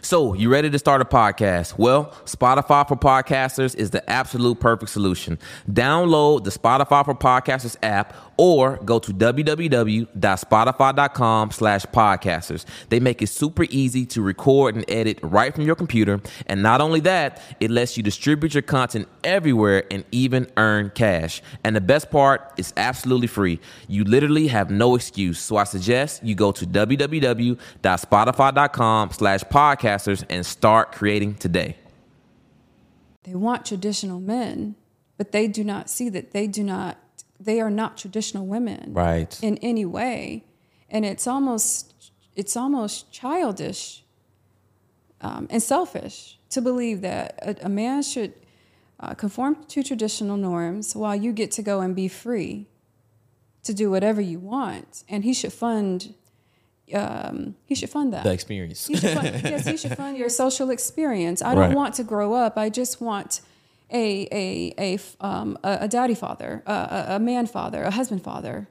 So, you ready to start a podcast? Well, Spotify for Podcasters is the absolute perfect solution. Download the Spotify for Podcasters app or go to www.spotify.com slash podcasters. They make it super easy to record and edit right from your computer. And not only that, it lets you distribute your content everywhere and even earn cash. And the best part, it's absolutely free. You literally have no excuse. So I suggest you go to www.spotify.com slash podcasters and start creating today. They want traditional men, but they do not see that they do not they are not traditional women Right. in any way and it's almost it's almost childish um, and selfish to believe that a, a man should uh, conform to traditional norms while you get to go and be free to do whatever you want and he should fund um, he should fund that The experience. he fund, yes, he should fund your social experience. I don't want to grow up. I just want a a a f- um, a, a daddy father, a, a, a man father, a husband father.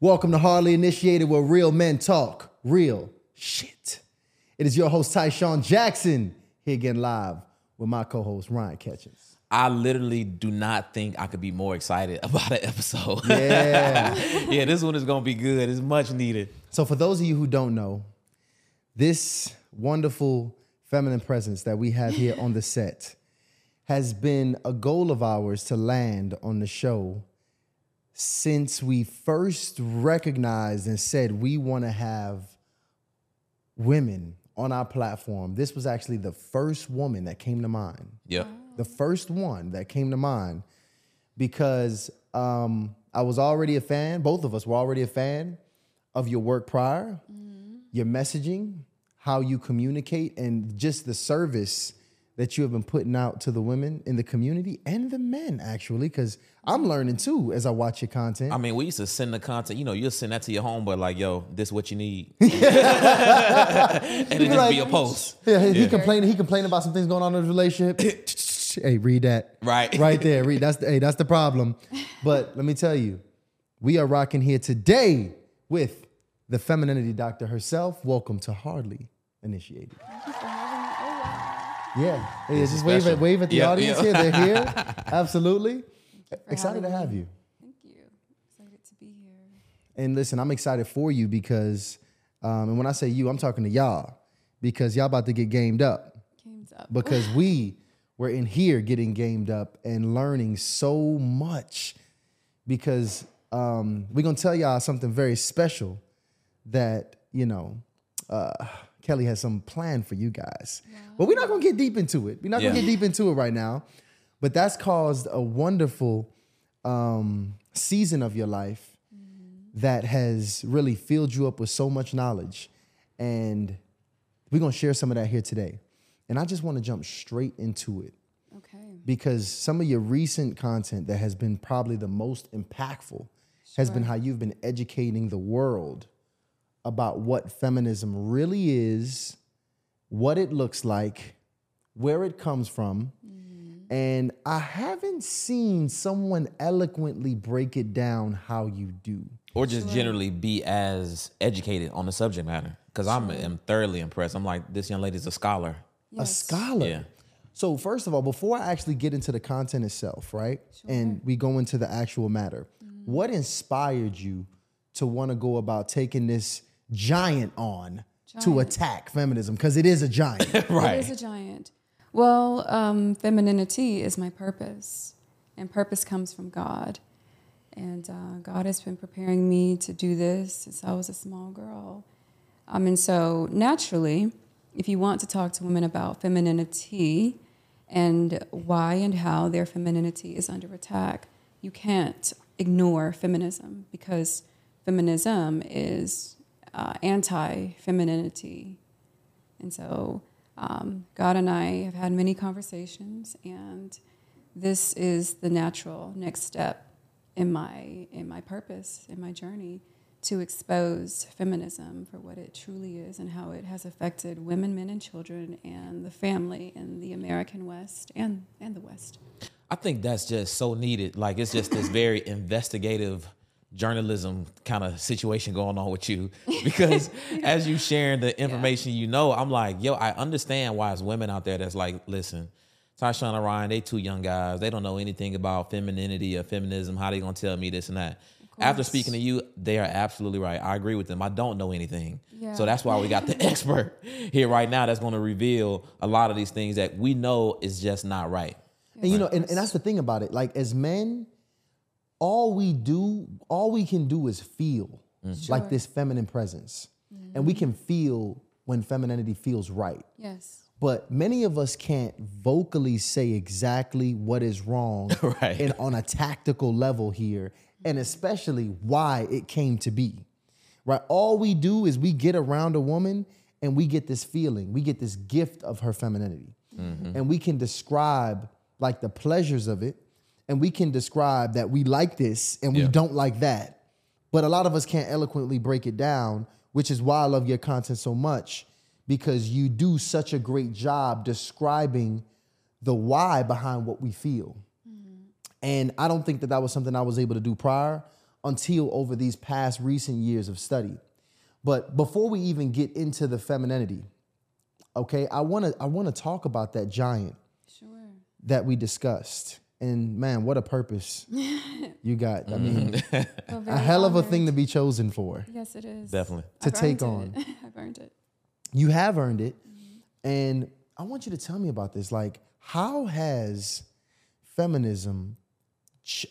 Welcome to Hardly Initiated, where real men talk real shit. It is your host, Tyshawn Jackson, here again live with my co host, Ryan Catchings. I literally do not think I could be more excited about an episode. Yeah. yeah, this one is gonna be good. It's much needed. so, for those of you who don't know, this wonderful feminine presence that we have here on the set has been a goal of ours to land on the show since we first recognized and said we want to have women on our platform. This was actually the first woman that came to mind. Yep. The first one that came to mind because um, I was already a fan, both of us were already a fan of your work prior, your messaging, how you communicate, and just the service that you have been putting out to the women in the community and the men, actually, because I'm learning too as I watch your content. I mean, we used to send the content. You know, you'll send that to your homeboy, like, "Yo, this what you need," and it just be a post. Yeah, he, he complained. He complained about some things going on in his relationship. hey, read that. Right. right there. Read that's the, hey, that's the problem. But let me tell you, we are rocking here today with the femininity doctor herself. Welcome to Hardly Initiated. Yeah, hey, This is just wave at special. wave at the Yeah, audience yeah. here. They're here. Absolutely. Excited to have me. you. Thank you. Excited to be here. And listen, I'm excited for you because, um, and when I say you, I'm talking to y'all because y'all about to get gamed up Games up. because we were in here getting gamed up and learning so much because um, we're gonna tell y'all something very special that you know uh, Kelly has some plan for you guys, but we're not gonna get deep into it. We're not gonna get deep into it right now, but that's caused a wonderful um, season of your life that has really filled you up with so much knowledge, and we're gonna share some of that here today. And I just want to jump straight into it Okay. because some of your recent content that has been probably the most impactful has been how you've been educating the world about what feminism really is, what it looks like, where it comes from. Mm-hmm. And I haven't seen someone eloquently break it down how you do. or just generally be as educated on the subject matter. Because I'm am thoroughly impressed. I'm like, this young lady's a scholar. a scholar. Yeah. So first of all, before I actually get into the content itself, right, and we go into the actual matter, mm-hmm. what inspired you to want to go about taking this giant on to attack feminism? Because it is a giant. Right. It is a giant. Well, um, femininity is my purpose, and purpose comes from God. And uh, God has been preparing me to do this since I was a small girl. Um, and so, naturally, if you want to talk to women about femininity and why and how their femininity is under attack, you can't ignore feminism because feminism is uh, anti femininity. And so um, God and I have had many conversations, and this is the natural next step in my in my purpose, in my journey, to expose feminism for what it truly is and how it has affected women, men, and children, and the family in the American West and and the West. I think that's just so needed. Like it's just this very investigative journalism kind of situation going on with you because as you sharing the information you know, I'm like, yo, I understand why it's women out there that's like, listen, Tyshawn and Ryan, they two young guys. They don't know anything about femininity or feminism. How they gonna tell me this and that? After speaking to you, they are absolutely right. I agree with them. I don't know anything. Yeah. So that's why we got the expert here right now that's gonna reveal a lot of these things that we know is just not right. And you know, and, and that's the thing about it. Like as men, all we do, all we can do is feel mm. like this feminine presence. And we mm. can feel when femininity feels right. Yes. But many of us can't vocally say exactly what is wrong Right. and on a tactical level here, and especially why it came to be. Right? All we do is we get around a woman and we get this feeling, we get this gift of her femininity. Mm-hmm. And we can describe like the pleasures of it, and we can describe that we like this and we Yeah. don't like that. But a lot of us can't eloquently break it down, which is why I love your content so much because you do such a great job describing the why behind what we feel. Mm-hmm. And I don't think that that was something I was able to do prior until over these past recent years of study. But before we even get into the femininity, okay, I want to I want to talk about that giant Sure. that we discussed. And man, what a purpose you got. I mean, a very hell of a honored. thing to be chosen for. Yes, it is. Definitely. To I've take on. I've earned it. You have earned it. And I want you to tell me about this. Like, how has feminism,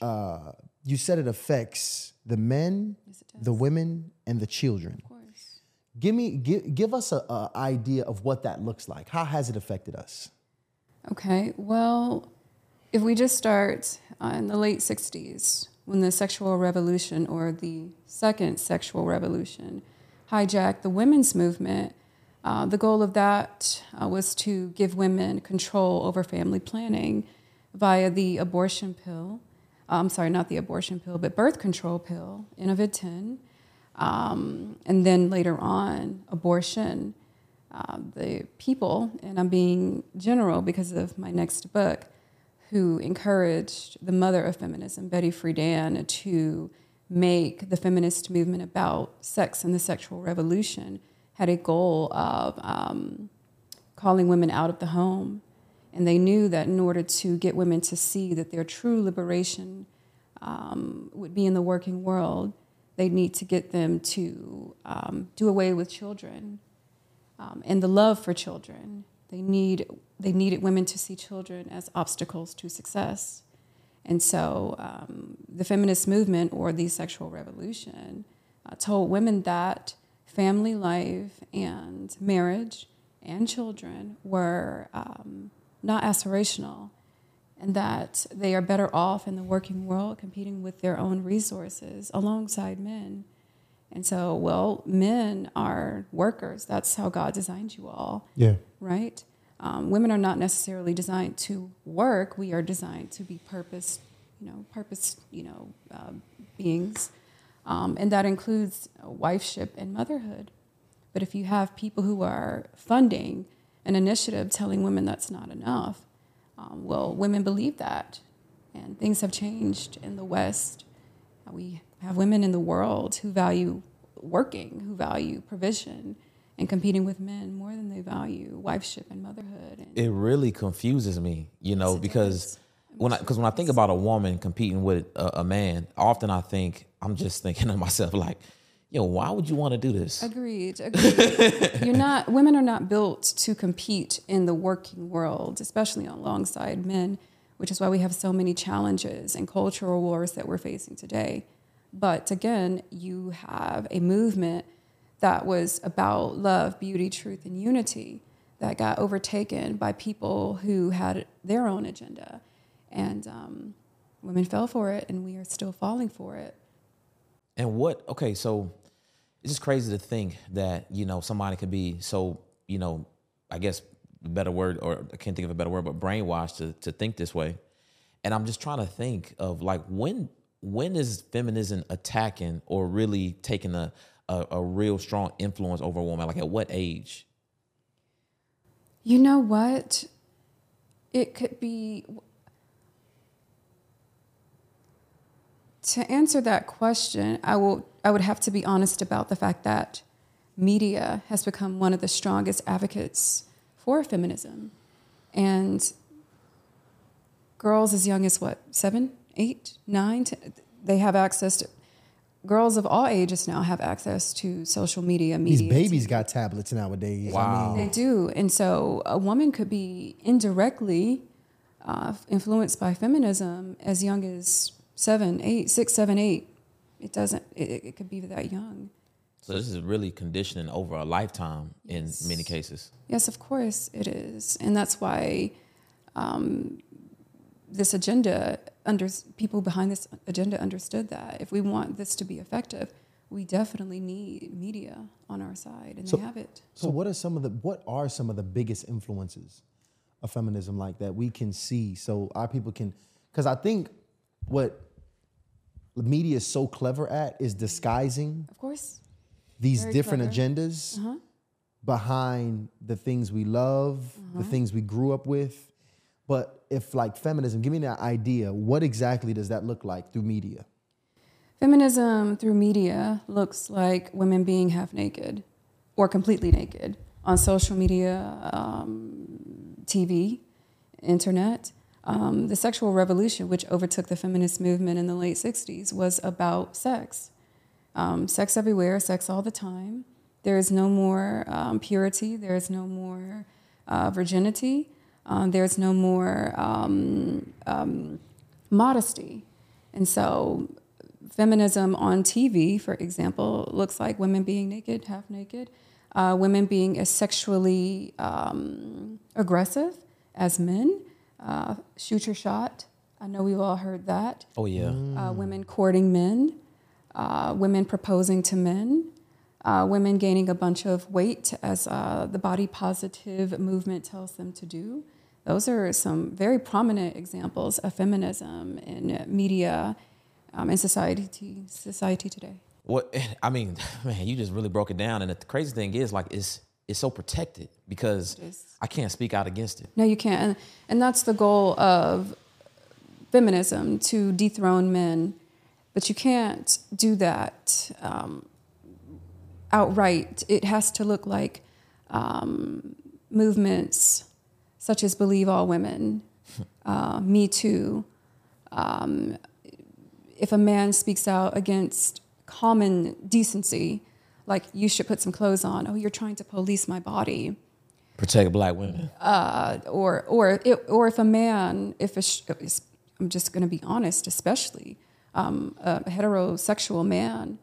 uh, you said it affects the men, Yes, the women, and the children. Of course. Give me, give, give us a, a idea of what that looks like. How has it affected us? Okay, well, if we just start uh, in the late 60s, when the sexual revolution or the second sexual revolution hijacked the women's movement, uh, the goal of that uh, was to give women control over family planning via the abortion pill. Uh, I'm sorry, not the abortion pill, but birth control pill, Enovid um, and then later on, abortion uh, the people, and I'm being general because of my next book, who encouraged the mother of feminism, Betty Friedan, to make the feminist movement about sex and the sexual revolution, had a goal of um, calling women out of the home. And they knew that in order to get women to see that their true liberation um, would be in the working world, they'd need to get them to um, do away with children um, and the love for children. They need they needed women to see children as obstacles to success, and so um, the feminist movement or the sexual revolution uh, told women that family life and marriage and children were um, not aspirational, and that they are better off in the working world competing with their own resources alongside men. And so, well, men are workers. That's how God designed you all, Yeah. right? Um, women are not necessarily designed to work. We are designed to be purpose, you know, purpose, you know, uh, beings, um, and that includes wifeship and motherhood. But if you have people who are funding an initiative telling women that's not enough, um, well, women believe that, and things have changed in the West. We have women in the world who value working, who value provision, and competing with men more than they value wifeship and motherhood. And it really confuses me, you know, because when I because when I think about a woman competing with a, a man, often I think I'm just thinking to myself like, yo, why would you want to do this? Agreed. Agreed. You're not. Women are not built to compete in the working world, especially alongside men, which is why we have so many challenges and cultural wars that we're facing today. But again, you have a movement that was about love, beauty, truth, and unity that got overtaken by people who had their own agenda, and um, women fell for it, and we are still falling for it. And what? Okay, so it's just crazy to think that you know somebody could be so you know, I guess better word, or I can't think of a better word, but brainwashed to to think this way. And I'm just trying to think of like when when is feminism attacking or really taking a a, a real strong influence over a woman? Like at what age? You know what? It could be. To answer that question, I will I would have to be honest about the fact that media has become one of the strongest advocates for feminism. And girls as young as what, seven, eight, nine, ten, they have access to girls of all ages now have access to social media These media. babies got tablets nowadays. I mean, They do. And so a woman could be indirectly uh, influenced by feminism as young as seven, eight, six, seven, eight. It doesn't, it, it could be that young. So this is really conditioning over a lifetime in many cases. Yes, of course it is. And that's why um, this agenda, under, people behind this agenda understood that. If we want this to be effective, we definitely need media on our side, and So- they have it. So what are some of the what are some of the biggest influences of feminism like that we can see so our people can because I think what the media is so clever at is disguising Of course. These Very different clever. agendas Uh-huh. behind the things we love, Uh-huh. the things we grew up with. But if like feminism, give me that idea. What exactly does that look like through media? Feminism through media looks like women being half naked or completely naked on social media, um, TV, internet. Um, the sexual revolution, which overtook the feminist movement in the late 60s, was about sex. Um, sex everywhere, sex all the time. There is no more um, purity, there is no more uh, virginity, um, there's no more um, um, modesty. And so, feminism on TV, for example, looks like women being naked, half naked, uh, women being as sexually um, aggressive as men. Uh, shoot your shot. I know we've all heard that. Oh yeah. Uh, women courting men, uh, women proposing to men, uh, women gaining a bunch of weight as uh, the body positive movement tells them to do. Those are some very prominent examples of feminism in media um, and society society today. What I mean, man, you just really broke it down. And the crazy thing is, like, it's it's so protected because. I can't speak out against it. No, you can't. And, and that's the goal of feminism to dethrone men. But you can't do that um, outright. It has to look like um, movements such as Believe All Women, uh, Me Too. Um, if a man speaks out against common decency, like you should put some clothes on, oh, you're trying to police my body Protect black women. or or it, or if a man, if a sh- I'm just going to be honest, especially um, a heterosexual man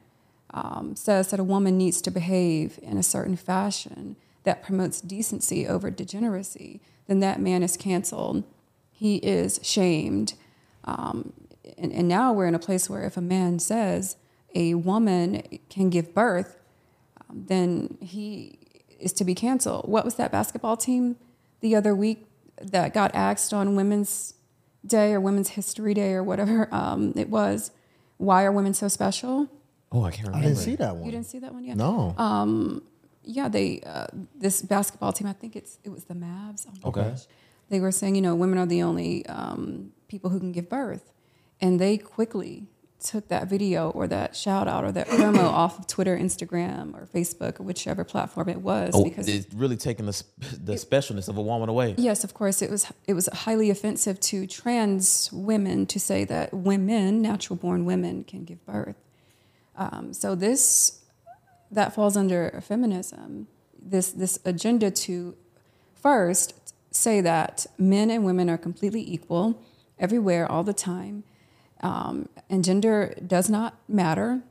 um, says that a woman needs to behave in a certain fashion that promotes decency over degeneracy, then that man is canceled. He is shamed. Um, and, and now we're in a place where if a man says a woman can give birth, um, then he is to be canceled. What was that basketball team the other week that got axed on Women's Day or Women's History Day or whatever um, it was? Why are women so special? Oh, I can't remember. I didn't see that one. You didn't see that one yet? No. Um, yeah, they uh, this basketball team. I think it's it was the Mavs. Oh Okay. gosh. They were saying, you know, women are the only um, people who can give birth, and they quickly took that video or that shout out or that promo off of Twitter, Instagram, or Facebook or whichever platform it was Oh, because it's really taking the the specialness of a woman away. Yes, of course. It was it was highly offensive to trans women to say that women, natural born women, can give birth. Um, so this that falls under feminism. This this agenda to first say that men and women are completely equal everywhere, all the time, um, and gender does not matter.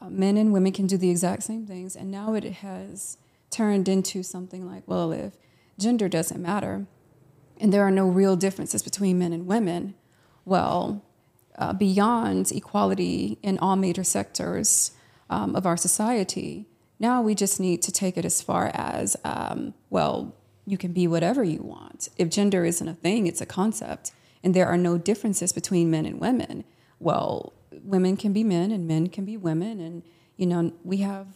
Uh, men and women can do the exact same things, and now it has turned into something like, well, if gender doesn't matter, and there are no real differences between men and women, well, uh, beyond equality in all major sectors um, of our society, now we just need to take it as far as, um, well, you can be whatever you want. If gender isn't a thing, it's a concept, and there are no differences between men and women, well, women can be men and men can be women, and you know we have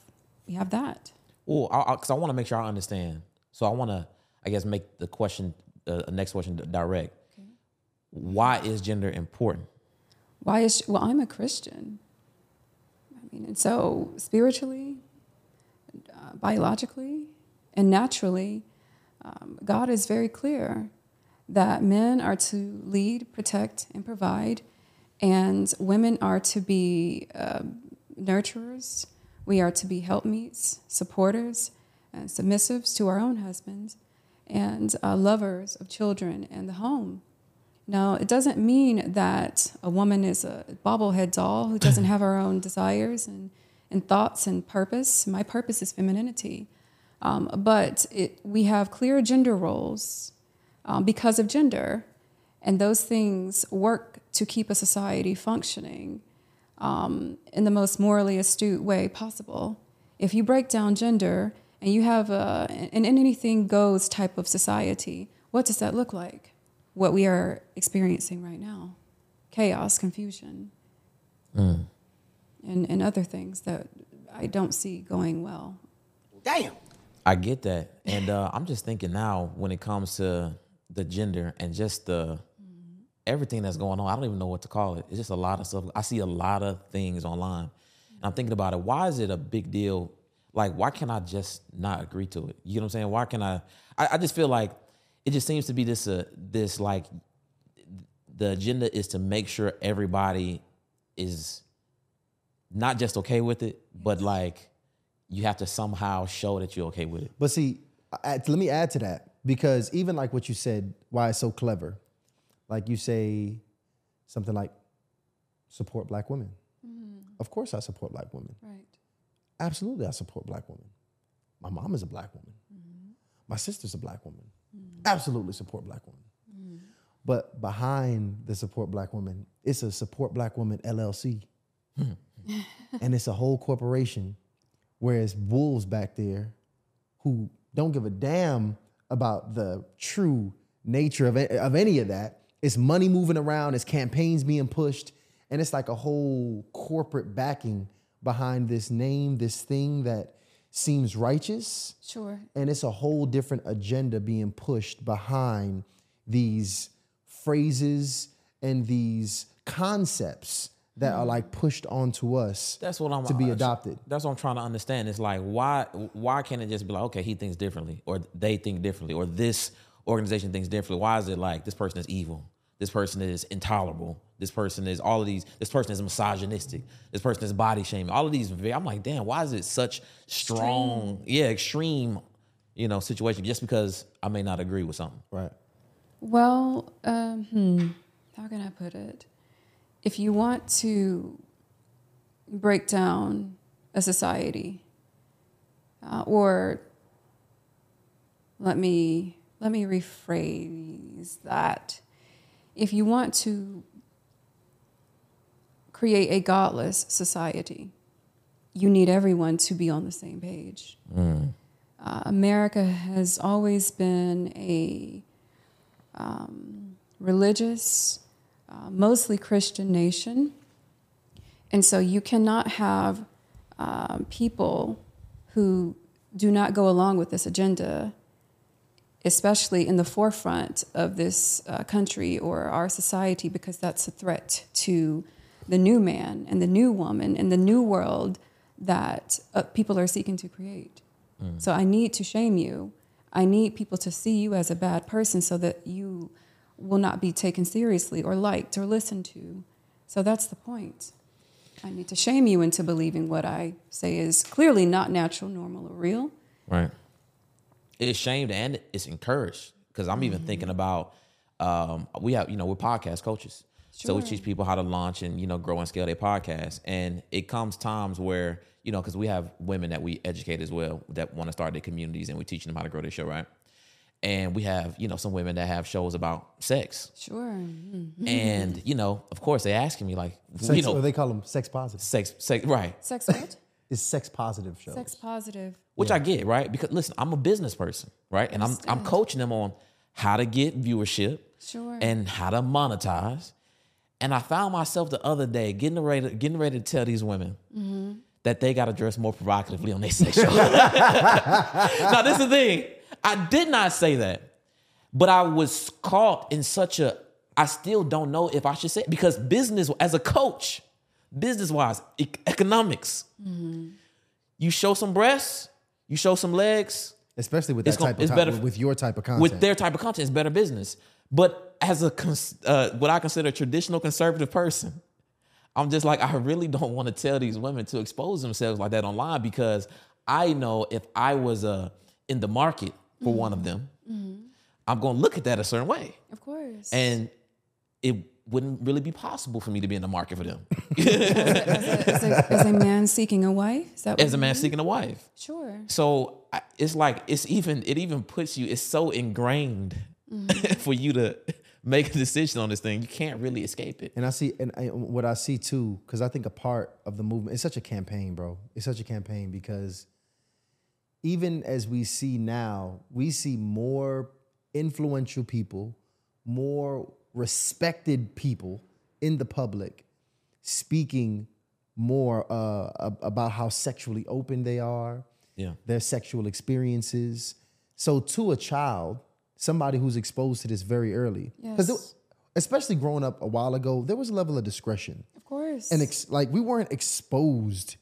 we have that. Well, because I, want to make sure I understand. So I want to, I guess, make the question, uh, the next question direct. Why is gender important? Why is well? I'm a Christian. I mean, and so spiritually, uh, biologically, and naturally, um, God is very clear that men are to lead, protect, and provide, and women are to be uh, nurturers. We are to be helpmeets, supporters, and submissives to our own husbands, and uh, lovers of children and the home. Now, it doesn't mean that a woman is a bobblehead doll who doesn't have her own desires and, and thoughts and purpose. My purpose is femininity. Um, but it, we have clear gender roles um, because of gender, and those things work to keep a society functioning um, in the most morally astute way possible. If you break down gender and you have a, an anything goes type of society, what does that look like? What we are experiencing right now chaos, confusion, and, and other things that I don't see going well. Damn. I get that, and uh, I'm just thinking now when it comes to the gender and just the everything that's going on. I don't even know what to call it. It's just a lot of stuff. I see a lot of things online, and I'm thinking about it. Why is it a big deal? Like, why can't I just not agree to it? You know what I'm saying? Why can I? I, I just feel like it just seems to be this uh, this like the agenda is to make sure everybody is not just okay with it, but like you have to somehow show that you're okay with it. But see, let me add to that because even like what you said, why it's so clever. Like you say something like support black women. Mm-hmm. Of course, I support black women. Right. Absolutely, I support black women. My mom is a black woman. Mm-hmm. My sister's a black woman. Mm-hmm. Absolutely support black women. But behind the support black women, it's a support black woman LLC. and it's a whole corporation, whereas wolves back there who don't give a damn about the true nature of, it, of any of that. It's money moving around, it's campaigns being pushed, and it's like a whole corporate backing behind this name, this thing that seems righteous. Sure. And it's a whole different agenda being pushed behind these phrases and these concepts that are like pushed onto us That's what I'm to be uh, adopted. That's what I'm trying to understand. It's like why why can't it just be like okay he thinks differently or they think differently or this organization thinks differently? Why is it like this person is evil? This person is intolerable. This person is all of these. This person is misogynistic. This person is body shaming. All of these. I'm like, damn. Why is it such strong? Yeah, extreme. You know, situation just because I may not agree with something. Right. Well, um, hmm, how can I put it? If you want to break down a society, uh, or let me let me rephrase that. If you want to create a godless society, you need everyone to be on the same page. Uh, America has always been a um, religious, uh, mostly Christian nation. And so you cannot have um, people who do not go along with this agenda, especially in the forefront of this uh, country or our society, because that's a threat to the new man and the new woman and the new world that uh, people are seeking to create. So I need to shame you. I need people to see you as a bad person so that you will not be taken seriously or liked or listened to. So that's the point. I need to shame you into believing what I say is clearly not natural, normal, or real. Right. It's shamed and it's encouraged because I'm even thinking about um, we have you know we're podcast coaches, so we teach people how to launch and you know grow and scale their podcast. And it comes times where you know because we have women that we educate as well that want to start their communities and we're teaching them how to grow their show, right? And we have you know some women that have shows about sex, Sure. Mhm. and you know of course they asking me like Sex, you know or they call them sex positive. sex sex right Sex what? It's sex positive shows. Sex positive. which I get, right? Because listen, I'm a business person, right? And I'm I'm coaching them on how to get viewership Sure. and how to monetize. And I found myself the other day getting ready getting ready to tell these women Mm-hmm. that they got to dress more provocatively on their sex show. now, this is the thing. I did not say that, but I was caught in such a I still don't know if I should say it because business as a coach, business wise, e- economics. You show some breasts, you show some legs, Especially with that type of it's con- better with your type of content. with their type of content, it's better business. But as a cons- uh, what I consider a traditional conservative person, I'm just like I really don't want to tell these women to expose themselves like that online because I know if I was uh, in the market for one of them, mm-hmm. I'm going to look at that a certain way, Of course. and it wouldn't really be possible for me to be in the market for them as, a, as, a, as a man seeking a wife, is that what as a man mean? seeking a wife. Sure. So I- it's like it's even it even puts you. It's so ingrained mm-hmm. for you to make a decision on this thing. You can't really escape it. And I see, and I, what I see too, because I think a part of the movement, it's such a campaign, bro. It's such a campaign because even as we see now, we see more influential people, more respected people in the public speaking more uh, about how sexually open they are, Yeah. their sexual experiences. So to a child, somebody who's exposed to this very early, because Yes. especially growing up a while ago, there was a level of discretion, Of course. and ex- like we weren't exposed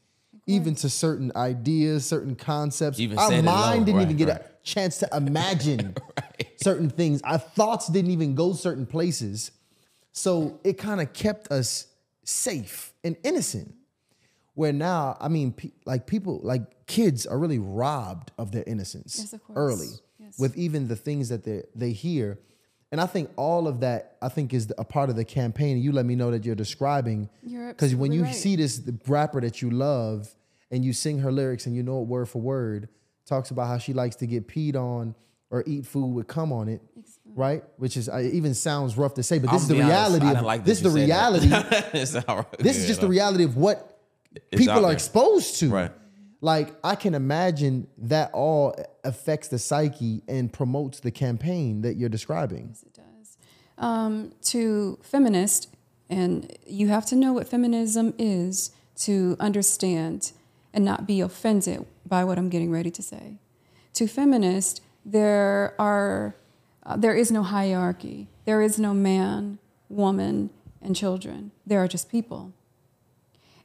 even to certain ideas, certain concepts. Even Our mind didn't even get right. a chance to imagine certain things. Our thoughts didn't even go certain places. So it kind of kept us safe and innocent. Where now, I mean, pe- like people, like kids are really robbed of their innocence Yes, of early Yes. with even the things that they they hear. And I think all of that, I think, is a part of the campaign. You let me know that you're describing You're because when you right. see this the rapper that you love and you sing her lyrics and you know it word for word, talks about how she likes to get peed on or eat food with cum on it, right? Which is uh, it even sounds rough to say, but this I'm is the be honest, reality. I of, like this is the reality. that. It's not right. this is just the reality of what It's people are exposed to. Right. Like I can imagine that all affects the psyche and promotes the campaign that you're describing. Yes, it does. Um, to feminist, and you have to know what feminism is to understand and not be offended by what I'm getting ready to say. To feminists, there are uh, there is no hierarchy. There is no man, woman, and children. There are just people.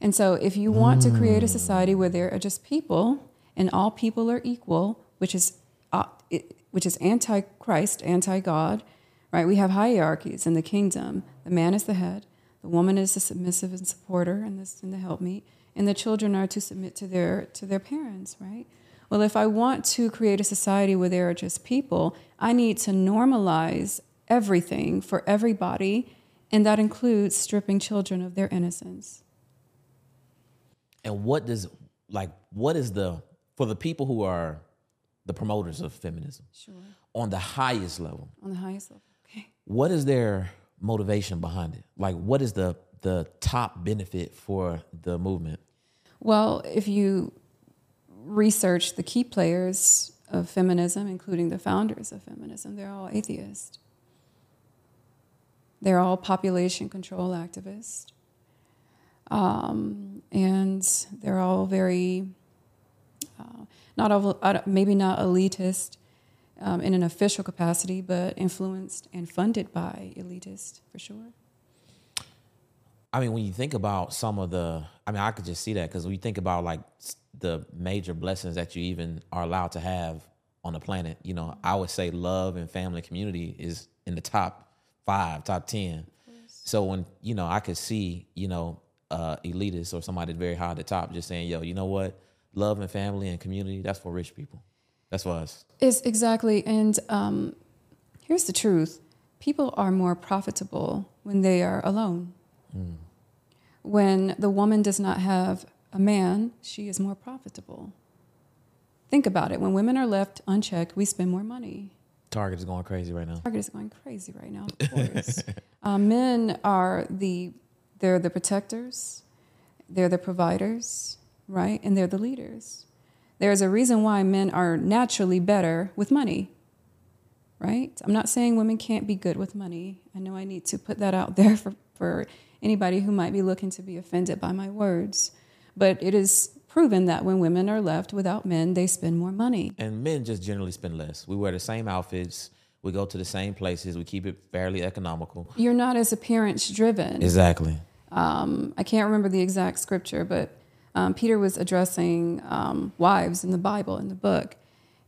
And so, if you want to create a society where there are just people and all people are equal, which is uh, it, which is anti-Christ, anti-God, right? We have hierarchies in the kingdom. The man is the head, the woman is the submissive and supporter, and the and the helpmeet, and the children are to submit to their to their parents, right? Well, if I want to create a society where there are just people, I need to normalize everything for everybody, and that includes stripping children of their innocence. And what does like what is the for the people who are the promoters of feminism Sure. on the highest level? On the highest level. Okay. What is their motivation behind it? Like what is the the top benefit for the movement? Well, if you research the key players of feminism, including the founders of feminism, they're all atheists. They're all population control activists. Um, and they're all very, uh, not all, uh, maybe not elitist um, in an official capacity, but influenced and funded by elitists for sure. I mean, when you think about some of the, I mean, I could just see that because when you think about like the major blessings that you even are allowed to have on the planet, you know, I would say love and family and community is in the top five, top 10. So when, you know, I could see, you know, uh, elitists or somebody very high at the top just saying, yo, you know what? Love and family and community, that's for rich people. That's for us. It's exactly, and um, here's the truth: people are more profitable when they are alone. When the woman does not have a man, she is more profitable. Think about it: when women are left unchecked, we spend more money. Target is going crazy right now. Target is going crazy right now. Of course, uh, men are the they're the protectors, they're the providers, right, and they're the leaders. There's a reason why men are naturally better with money, right? I'm not saying women can't be good with money. I know I need to put that out there for, for anybody who might be looking to be offended by my words. But it is proven that when women are left without men, they spend more money. and men just generally spend less. We wear the same outfits. We go to the same places. We keep it fairly economical. You're not as appearance driven. Exactly. Um, I can't remember the exact scripture, but um, Peter was addressing um, wives in the Bible, in the book.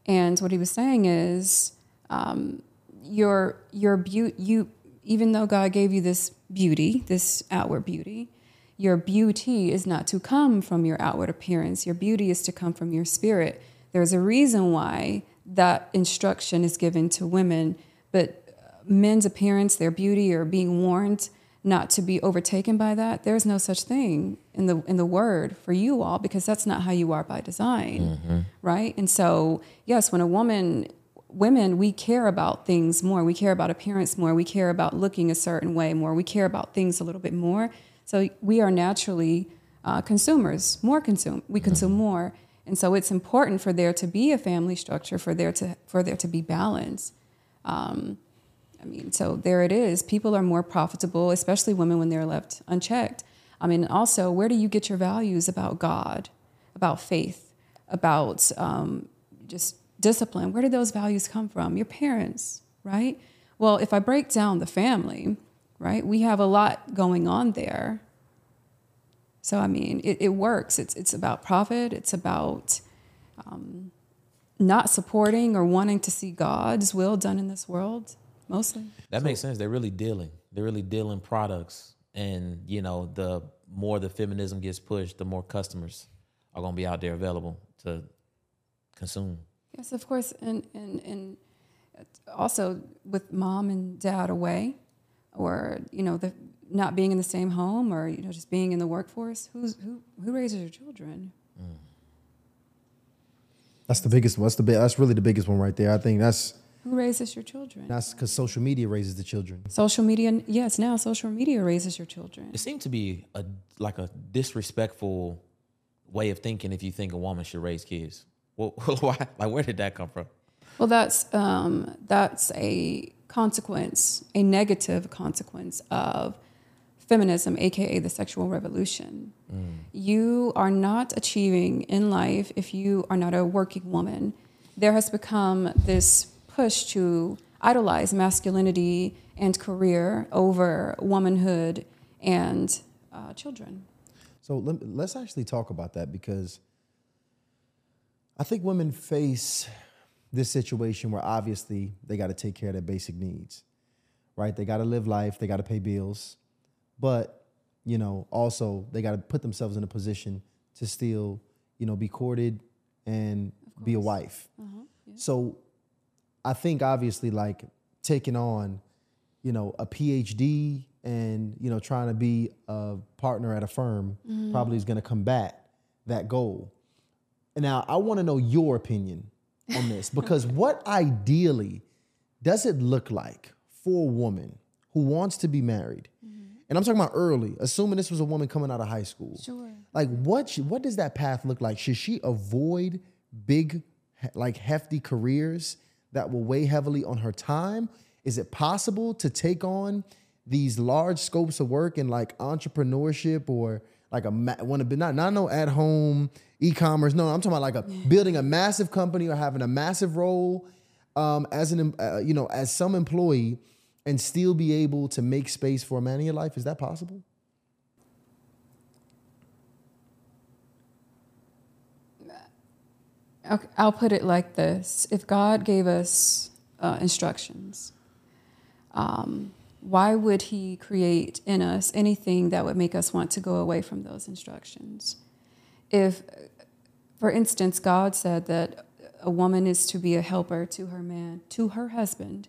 And what he was saying is, um, your, your beauty, you, even though God gave you this beauty, this outward beauty, your beauty is not to come from your outward appearance. Your beauty is to come from your spirit. There's a reason why that instruction is given to women, but men's appearance, their beauty, are being warned not to be overtaken by that. There's no such thing in the in the word for you all because that's not how you are by design, mm-hmm. right? And so, yes, when a woman women we care about things more we care about appearance more we care about looking a certain way more we care about things a little bit more so we are naturally uh, consumers more consume we consume mm-hmm. more and so it's important for there to be a family structure for there to for there to be balance um, I mean, so there it is. People are more profitable, especially women when they're left unchecked. I mean, also, where do you get your values about God, about faith, about um, just discipline? Where do those values come from? Your parents, right? Well, if I break down the family, right, we have a lot going on there. So, I mean, it, it works. It's, it's about profit, it's about um, not supporting or wanting to see God's will done in this world mostly. That makes sense. They're really dealing. They're really dealing products, and you know, the more the feminism gets pushed, the more customers are going to be out there available to consume. Yes, of course, and and and also with mom and dad away, or you know, the not being in the same home, or you know, just being in the workforce. Who's who? Who raises your children? Mm. That's the biggest. What's the That's really the biggest one right there. I think that's who raises your children? That's because social media raises the children. Social media, yes. Now social media raises your children. It seemed to be a like a disrespectful way of thinking if you think a woman should raise kids. Well, why? Like, where did that come from? Well, that's um, that's a consequence, a negative consequence of feminism, aka the sexual revolution. Mm. You are not achieving in life if you are not a working woman. There has become this push to idolize masculinity and career over womanhood and uh, children. So let, us actually talk about that because I think women face this situation where obviously they got to take care of their basic needs, right? They got to live life, they got to pay bills, but you know, also they got to put themselves in a position to still, you know, be courted and be a wife. Uh-huh, yeah. So I think obviously like taking on, you know, a PhD and you know trying to be a partner at a firm mm-hmm. probably is going to combat that goal. Now I want to know your opinion on this because what ideally does it look like for a woman who wants to be married? Mm-hmm. And I'm talking about early, assuming this was a woman coming out of high school. Sure. Like what what does that path look like? Should she avoid big like hefty careers that will weigh heavily on her time? Is it possible to take on these large scopes of work in like entrepreneurship or like a to be not not no at home e-commerce? No, I'm talking about like a building a massive company or having a massive role um, as an uh, you know as some employee and still be able to make space for a man in your life. Is that possible? I'll put it like this: If God gave us uh, instructions, um, why would He create in us anything that would make us want to go away from those instructions? If, for instance, God said that a woman is to be a helper to her man, to her husband,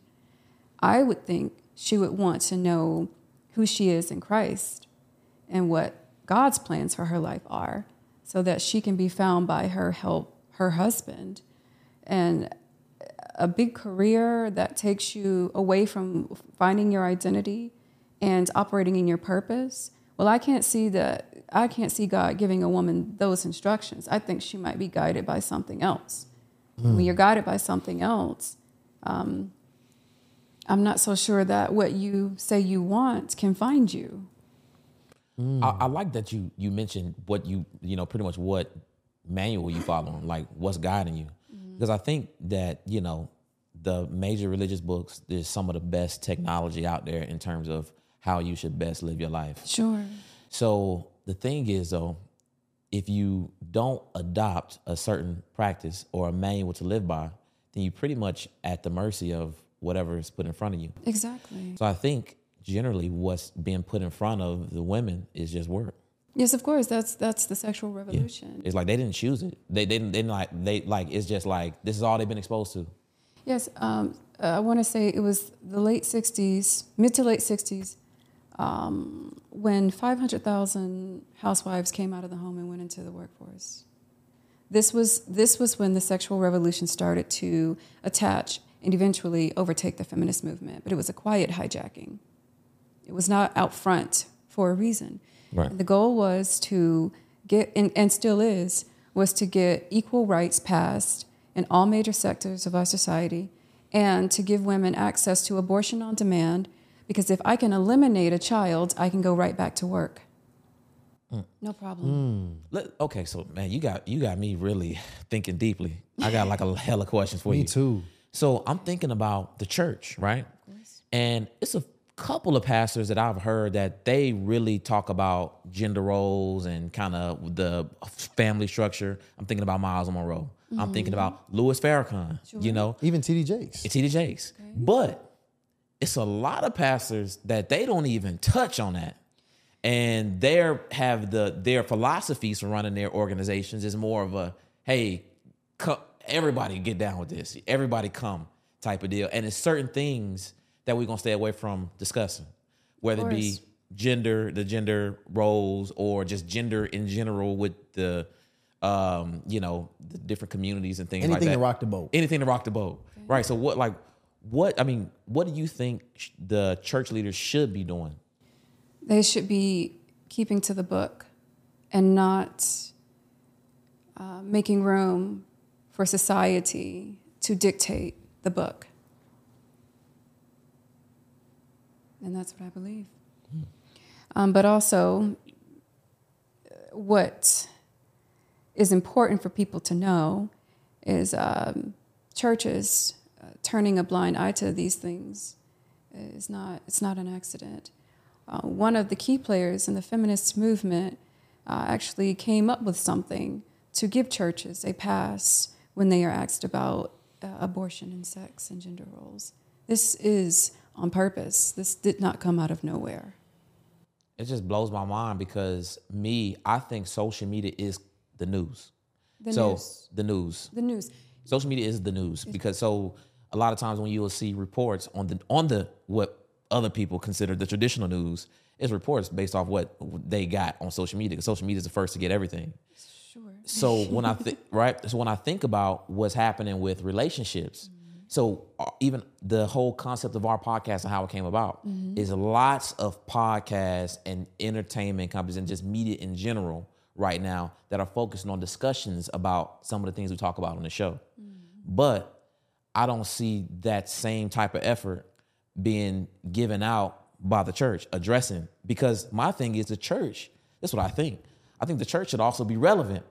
I would think she would want to know who she is in Christ and what God's plans for her life are so that she can be found by her help her husband. And a big career that takes you away from finding your identity and operating in your purpose. Well, I can't see that. I can't see God giving a woman those instructions. I think she might be guided by something else. Mm. When you're guided by something else, um, I'm not so sure that what you say you want can find you. Mm. I, I, like that you you mentioned what you you know pretty much what manual you following, like what's guiding you. Because. I think that, you know, the major religious books, there's some of the best technology out there in terms of how you should best live your life. Sure. So the thing is, though, if you don't adopt a certain practice or a manual to live by, then you're pretty much at the mercy of whatever is put in front of you. Exactly. So I think generally what's being put in front of the women is just work. Yes, of course. That's that's the sexual revolution. It's like they didn't choose it. They didn't. They didn't like they like. It's just like this is all they've been exposed to. Yes, um, I want to say it was the late '60s, mid to late '60s, um, when 500,000 housewives came out of the home and went into the workforce. This was this was when the sexual revolution started to attach and eventually overtake the feminist movement. But it was a quiet hijacking. It was not out front for a reason. Right. The goal was to get, and, and still is, was to get equal rights passed in all major sectors of our society and to give women access to abortion on demand. Because if I can eliminate a child, I can go right back to work. Mm. No problem. Mm. Let, okay, so man, you got you got me really thinking deeply. I got like a hell of questions for Me you. too. So I'm thinking about the church, right? And it's a couple of pastors that I've heard that they really talk about gender roles and kind of the family structure. I'm thinking about Myles Munroe. I'm thinking mm-hmm. about Louis Farrakhan. You know, Even TD Jakes. T.D. Jakes. But it's a lot of pastors that they don't even touch on that. And their have the their philosophies for running their organizations is more of a hey, co- everybody get down with this, everybody come type of deal. And it's certain things that we're gonna stay away from discussing, whether it be gender, the gender roles, or just gender in general with the um, you know, the different communities and things like Anything that. to rock the boat. anything to rock the boat. Right so what like what i mean what do you think sh- the church leaders should be doing? They should be keeping to the book and not uh, making room for society to dictate the book. And that's what I believe. Um, but also, what is important for people to know is um, churches uh, turning a blind eye to these things is not it's not an accident. Uh, one of the key players in the feminist movement uh, actually came up with something to give churches a pass when they are asked about uh, abortion and sex and gender roles. This is on purpose. This did not come out of nowhere. it just blows my mind because me i think social media is the news The so news. the news The news. social media is the news because so a lot of times when you will see reports on the on the what other people consider the traditional news is reports based off what they got on social media 'cause social media is the first to get everything Sure. So when I think right, so when I think about what's happening with relationships, so uh, even the whole concept of our podcast and how it came about is lots of podcasts and entertainment companies and just media in general right now that are focusing on discussions about some of the things we talk about on the show. But I don't see that same type of effort being given out by the church addressing because my thing is the church. That's what I think. I think the church should also be relevant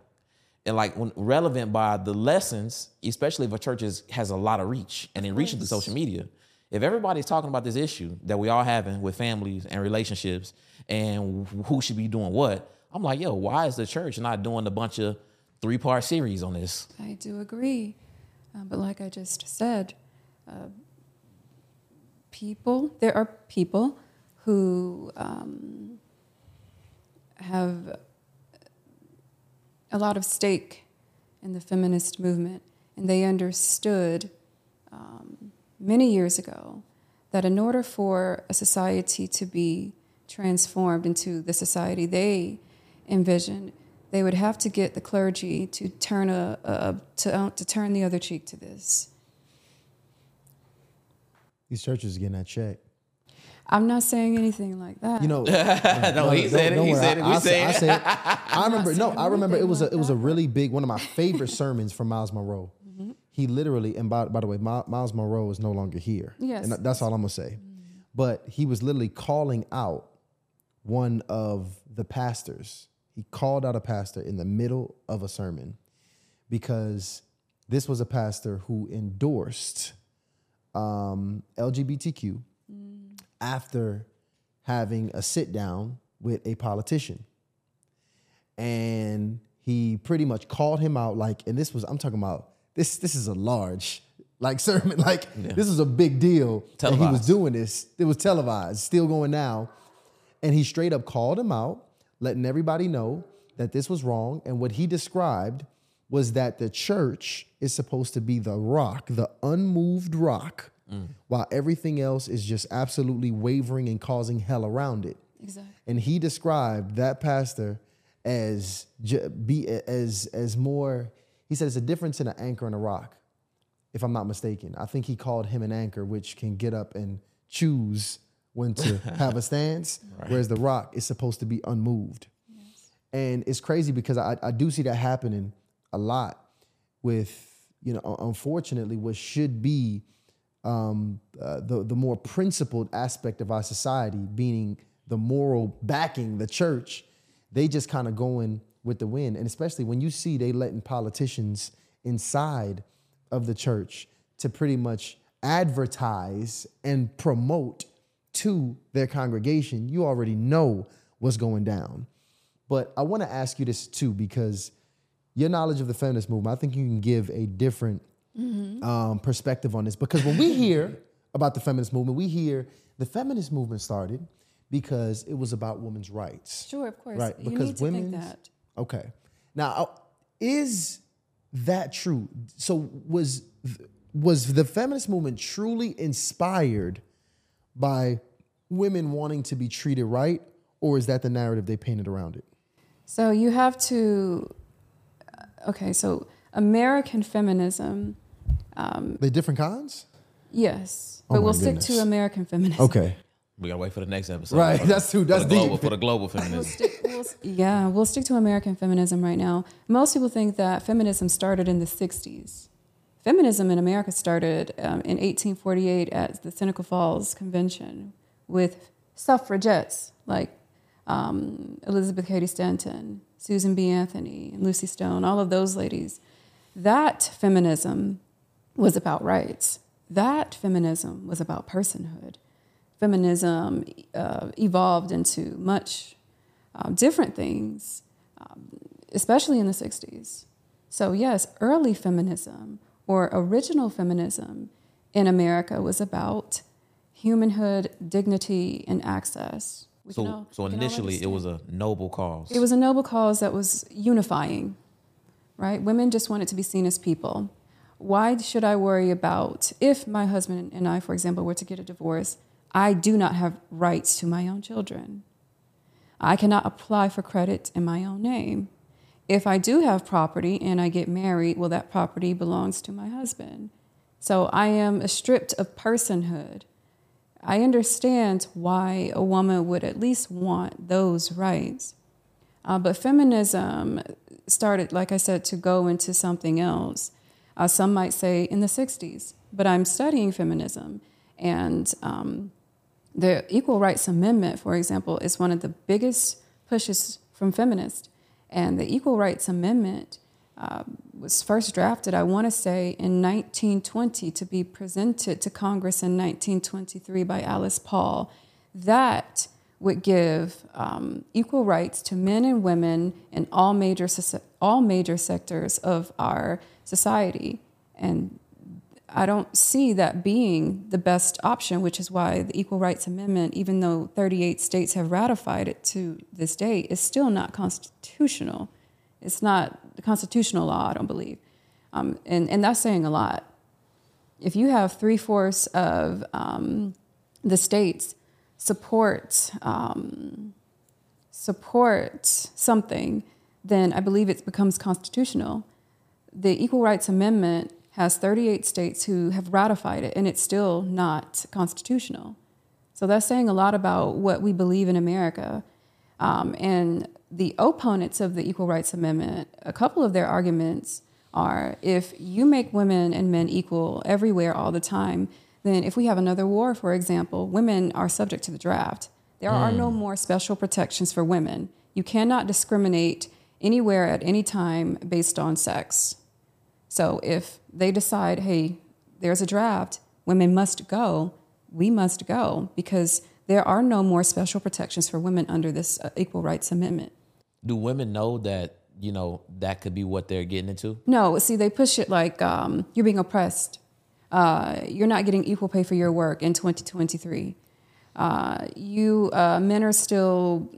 and like when relevant by the lessons, especially if a church is, has a lot of reach and it reaches through social media. If everybody's talking about this issue that we all having with families and relationships and who should be doing what, I'm like, yo, why is the church not doing a bunch of three part series on this? I do agree. Uh, but like I just said, uh, people, there are people who um, have a lot of stake in the feminist movement, and they understood um, many years ago that in order for a society to be transformed into the society they envisioned, they would have to get the clergy to turn a, a to, uh, to turn the other cheek to this. These churches are getting that check. I'm not saying anything like that. You know, no, he said it. He said it. I, We I, said I it. said, I remember. No, I remember. It anything was a it was a really big one of my favorite sermons from Myles Munroe. Mm-hmm. He literally, and by, by the way, Mi- Myles Munroe is no longer here. Yes. and that's all I'm gonna say. But he was literally calling out one of the pastors. He called out a pastor in the middle of a sermon because this was a pastor who endorsed um, LGBTQ after having a sit down with a politician. And he pretty much called him out like, and this was, I'm talking about this, this is a large like sermon, like this is a big deal that he was doing this. It was televised, still going now. And he straight up called him out, letting everybody know that this was wrong. And what he described was that the church is supposed to be the rock, the unmoved rock, Mm. while everything else is just absolutely wavering and causing hell around it. Exactly. And he described that pastor as be as as more. He said it's a difference in an anchor and a rock, if I'm not mistaken. I think he called him an anchor, which can get up and choose when to have a stance, whereas the rock is supposed to be unmoved. And it's crazy because I, I do see that happening a lot with, you know, unfortunately, what should be um, uh, the, the more principled aspect of our society, meaning the moral backing, the church, they just kind of going with the wind. And especially when you see they letting politicians inside of the church to pretty much advertise and promote to their congregation, you already know what's going down. But I want to ask you this too, because your knowledge of the feminist movement, I think you can give a different um, perspective on this. Because when we hear about the feminist movement, we hear the feminist movement started because it was about women's rights. Sure, of course. Right, You because need to women's think that. okay. Now, uh, is that true? So was was the feminist movement truly inspired by women wanting to be treated right, or is that the narrative they painted around it? So you have to. Okay, so American feminism, They different kinds. yes, Oh but we'll stick to American feminism. Okay, We gotta wait for the next episode. right. For- That's too. for That's the global for the global We'll feminism. stick, we'll, yeah, we'll stick to American feminism right now. Most people think that feminism started in the 60s. Feminism in America started um, in 1848 at the Seneca Falls Convention with suffragettes like um, Elizabeth Cady Stanton, Susan B. Anthony, and Lucy Stone, all of those ladies. That feminism was about rights. That feminism was about personhood. Feminism uh, evolved into much uh, different things, um, especially in the 60s. So, yes, early feminism or original feminism in America was about humanhood, dignity, and access. We So, all- so we can all initially it was a noble cause. It was a noble cause that was unifying, right? Women just wanted to be seen as people. Why should I worry about if my husband and I, for example, were to get a divorce? I do not have rights to my own children. I cannot apply for credit in my own name. If I do have property and I get married, well, that property belongs to my husband. So I am stripped of personhood. I understand why a woman would at least want those rights. Uh, but feminism started, like I said, to go into something else. Uh, some might say in the 60s, but I'm studying feminism. And um, the Equal Rights Amendment, for example, is one of the biggest pushes from feminists. And the Equal Rights Amendment uh, was first drafted, I want to say, in 1920 to be presented to Congress in 1923 by Alice Paul. That would give um, equal rights to men and women in all major all major sectors of our society, and I don't see that being the best option, which is why the Equal Rights Amendment, even though 38 states have ratified it to this day, is still not constitutional. It's not constitutional law, I don't believe. Um, and, and that's saying a lot. If you have three fourths of um, the states support um, support something, then I believe it becomes constitutional. The Equal Rights Amendment has 38 states who have ratified it, and it's still not constitutional. So that's saying a lot about what we believe in America. Um, and the opponents of the Equal Rights Amendment, a couple of their arguments are if you make women and men equal everywhere all the time, then if we have another war, for example, women are subject to the draft. There are no more special protections for women. You cannot discriminate anywhere at any time based on sex. So if they decide, hey, there's a draft, women must go, we must go because there are no more special protections for women under this uh, Equal Rights Amendment. Do women know that you know that could be what they're getting into? No, see, they push it like um, you're being oppressed. Uh, you're not getting equal pay for your work in 2023. Uh, you uh, men are still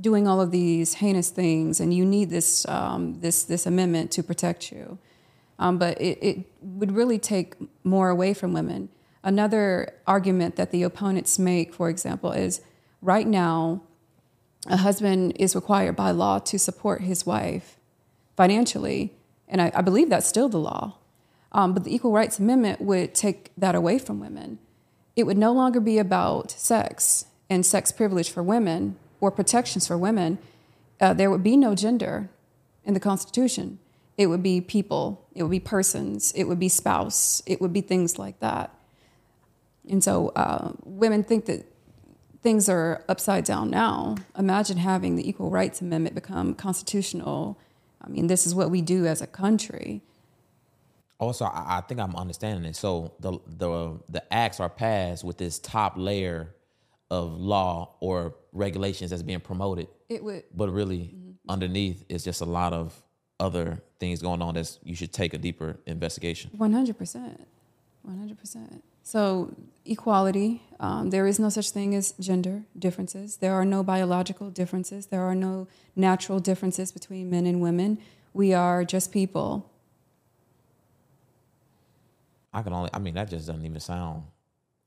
doing all of these heinous things, and you need this um, this this amendment to protect you. Um, but it, it would really take more away from women. Another argument that the opponents make, for example, is right now a husband is required by law to support his wife financially, and I, I believe that's still the law. Um, but the Equal Rights Amendment would take that away from women. It would no longer be about sex and sex privilege for women or protections for women. Uh, there would be no gender in the Constitution. It would be people, it would be persons, it would be spouse, it would be things like that. And so uh, women think that things are upside down now. Imagine having the Equal Rights Amendment become constitutional. I mean, this is what we do as a country. Also, I, I think I'm understanding it. So the the the acts are passed with this top layer of law or regulations that's being promoted, It would but really underneath is just a lot of other things going on that you should take a deeper investigation. One hundred percent, one hundred percent. So equality, um, there is no such thing as gender differences. There are no biological differences. There are no natural differences between men and women. We are just people. I can only, I mean, that just doesn't even sound.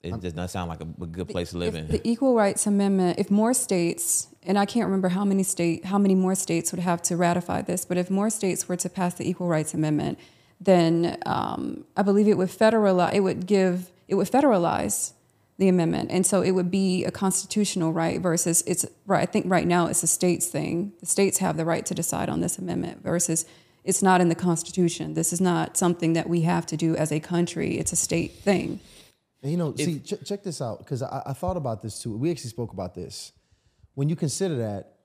It just doesn't sound like a, a good place to live in. The Equal Rights Amendment, if more states, and I can't remember how many state, how many more states would have to ratify this, but if more states were to pass the Equal Rights Amendment, then um, I believe it would federalize. It would give. It would federalize the amendment, and so it would be a constitutional right versus it's right. I think right now it's a states thing. The states have the right to decide on this amendment versus it's not in the Constitution. This is not something that we have to do as a country. It's a state thing. And you know, see, ch- check this out because I, I thought about this too. We actually spoke about this. When you consider that,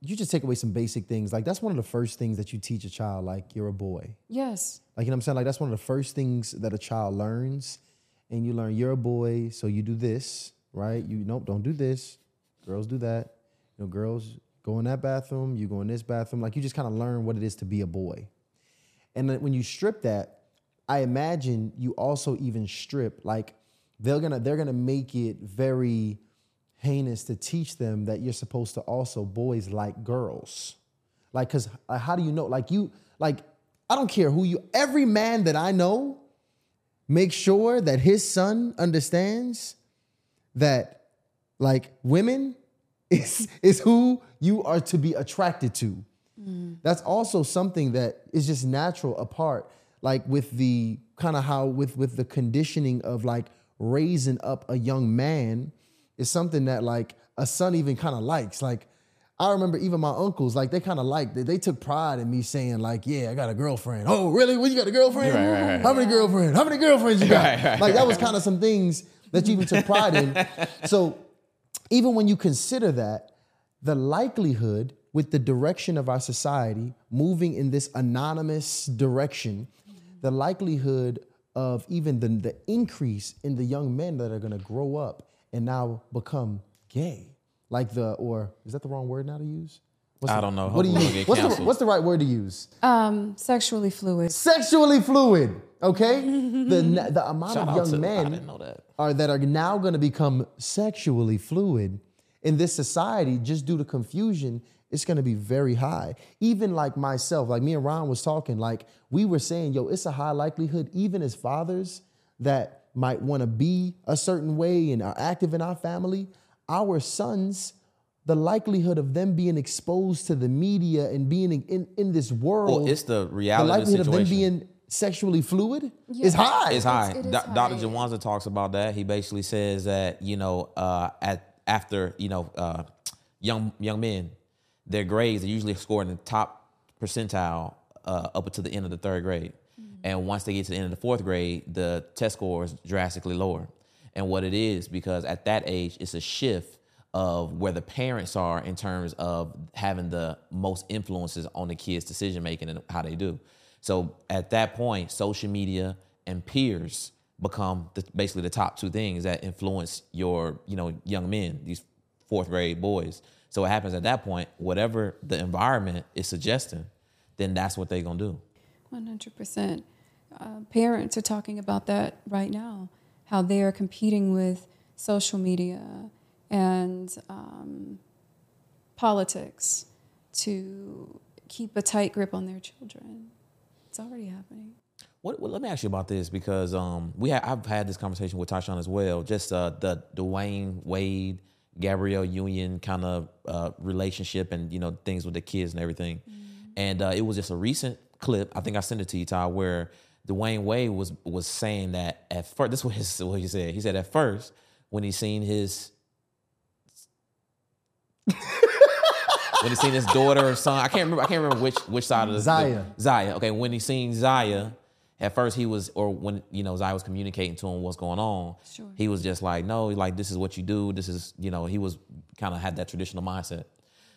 you just take away some basic things. Like that's one of the first things that you teach a child. Like you're a boy. Yes. Like you know what I'm saying? Like that's one of the first things that a child learns. And you learn you're a boy, so you do this, right? You nope, don't do this. Girls do that. You know, girls go in that bathroom, you go in this bathroom. Like you just kind of learn what it is to be a boy. And when you strip that, I imagine you also even strip like they're gonna they're gonna make it very heinous to teach them that you're supposed to also boys like girls. Like, cause how do you know? Like you like I don't care who you every man that I know make sure that his son understands that like women is is who you are to be attracted to. That's also something that is just natural apart like with the kind of how with with the conditioning of like raising up a young man is something that like a son even kind of likes like I remember even my uncles, like they kind of liked it. They took pride in me saying, like, yeah, I got a girlfriend. Oh, really? Well, you got a girlfriend? Right, right, right. How many girlfriends? How many girlfriends you got? Like that was kind of some things that you even took pride in. So even when you consider that, the likelihood with the direction of our society moving in this anonymous direction, the likelihood of even the, the increase in the young men that are going to grow up and now become gay, like the, or is that the wrong word now to use? What's I the- don't know. What do you Hopefully we'll use? get What's the, what's the right word to use? Um, sexually fluid. Sexually fluid, okay? the, the amount Shout of young to, men I didn't know that. are that are now going to become sexually fluid in this society just due to confusion it's going to be very high even like myself like me and ron was talking like we were saying yo it's a high likelihood even as fathers that might want to be a certain way and are active in our family our sons the likelihood of them being exposed to the media and being in, in, in this world Well, it's the the reality of the likelihood of them situation. being sexually fluid is high It's high. it is Do- Dr. high. Jawanza talks about that. He basically says that you know, uh, at after you know, uh, young young men, their grades are usually scored in the top percentile uh, up to the end of the third grade, and once they get to the end of the fourth grade, the test score is drastically lower. And what it is because at that age, it's a shift of where the parents are in terms of having the most influences on the kids' decision making and how they do. So at that point, social media and peers become the, basically the top two things that influence your you know young men, these fourth grade boys. So what happens at that point, whatever the environment is suggesting, then that's what they're gonna do. One hundred percent. Uh, parents are talking about that right now. How they are competing with social media and um, politics to keep a tight grip on their children. It's already happening. What, well, let me ask you about this because um, we ha- I've had this conversation with Tyshawn as well. Just uh, the Dwyane Wade, Gabrielle Union kind of uh, relationship, and you know things with the kids and everything. Mm. And uh, it was just a recent clip. I think I sent it to you, Ty, where Dwyane Wade was was saying that at first. This was his, what he said. He said at first when he seen his when he seen his daughter or son. I can't remember. I can't remember which which side of the Zaya. The, Zaya. Okay, when he seen Zaya, at first he was, or when you know Zaya was communicating to him what's going on. Sure. He was just like, no, like this is what you do. This is you know he was kind of had that traditional mindset.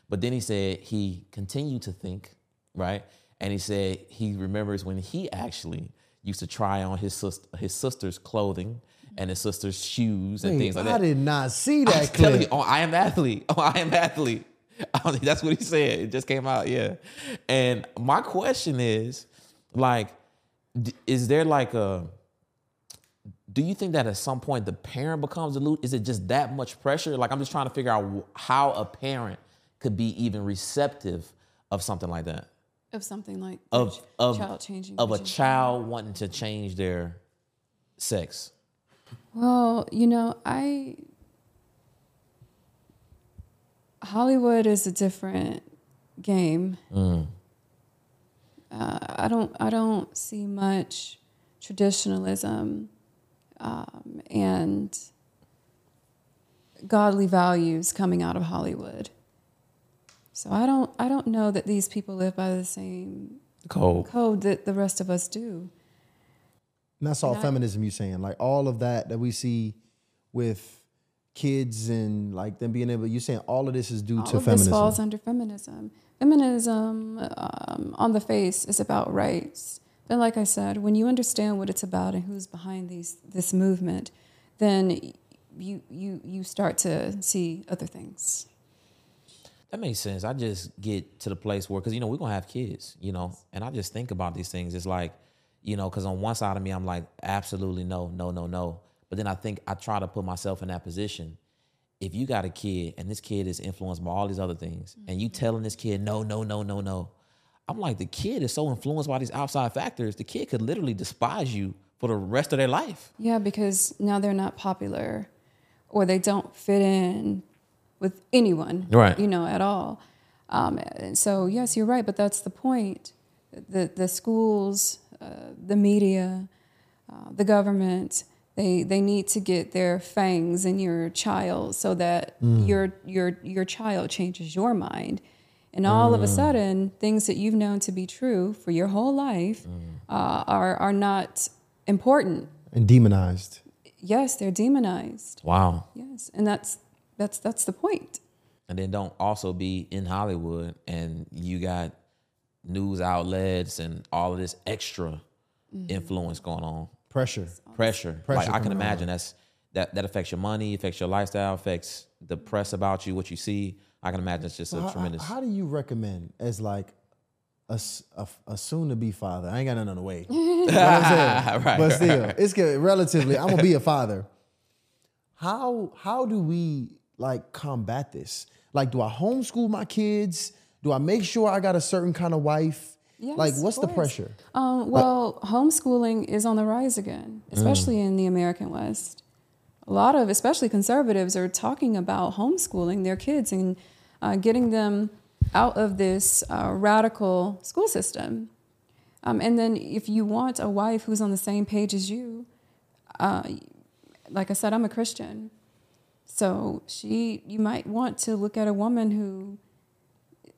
But then he said he continued to think, right? And he said he remembers when he actually used to try on his sister, his sister's clothing and his sister's shoes and Wait, things like I that. I did not see that I was telling you, oh, I am athlete. Oh, I am athlete. That's what he said. It just came out, yeah. And my question is, like, is there like a? Do you think that at some point the parent becomes a loot? Is it just that much pressure? Like, I'm just trying to figure out how a parent could be even receptive of something like that, Of something like of ch- of child changing of a child wanting to change their sex. Well, you know, I Hollywood is a different game. Mm. Uh, I don't I don't see much traditionalism um, and godly values coming out of Hollywood. So I don't I don't know that these people live by the same Cold. code that the rest of us do. And that's all Not- feminism you saying. Like all of that that we see with kids and like them being able you saying all of this is due all to of feminism. this falls under feminism. Feminism um, on the face is about rights. but like I said, when you understand what it's about and who's behind these this movement, then you you you start to see other things. That makes sense. I just get to the place where, because you know, we're gonna have kids, you know, and I just think about these things. It's like, you know, because on one side of me, I'm like, absolutely no, no, no, no. But then I think I try to put myself in that position. If you got a kid and this kid is influenced by all these other things, and you telling this kid no, no, no, no, no, I'm like, the kid is so influenced by these outside factors, the kid could literally despise you for the rest of their life. Yeah, because now they're not popular, or they don't fit in with anyone, Right. You know, at all. Um, and so, yes, you're right, but that's the point. The the schools, uh, the media, uh, the government, they they need to get their fangs in your child so that mm. your your your child changes your mind. And all of a mm. sudden, things that you've known to be true for your whole life mm. uh, are are not important. And demonized. yes they're demonized. Wow. yes and that's that's that's the point. And then don't also be in Hollywood and you got news outlets and all of this extra mm-hmm. influence going on, Pressure. pressure. Pressure like I can coming on. imagine that's that that affects your money, affects your lifestyle, affects the press about you, what you see. I can imagine it's just a How, tremendous. how do you recommend as like a a soon to be father? I ain't got nothing on the way. You know what I'm saying? Right, but still, right. it's good. Relatively, I'm gonna be a father. How how do we like combat this? Like, do I homeschool my kids? Do I make sure I got a certain kind of wife? Yes, like, what's the pressure? um, well homeschooling is on the rise again especially in the american west. A lot of especially conservatives are talking about homeschooling their kids and uh, getting them out of this uh, radical school system. Um, and then if you want a wife who's on the same page as you uh, like i said i'm a christian. So she you might want to look at a woman who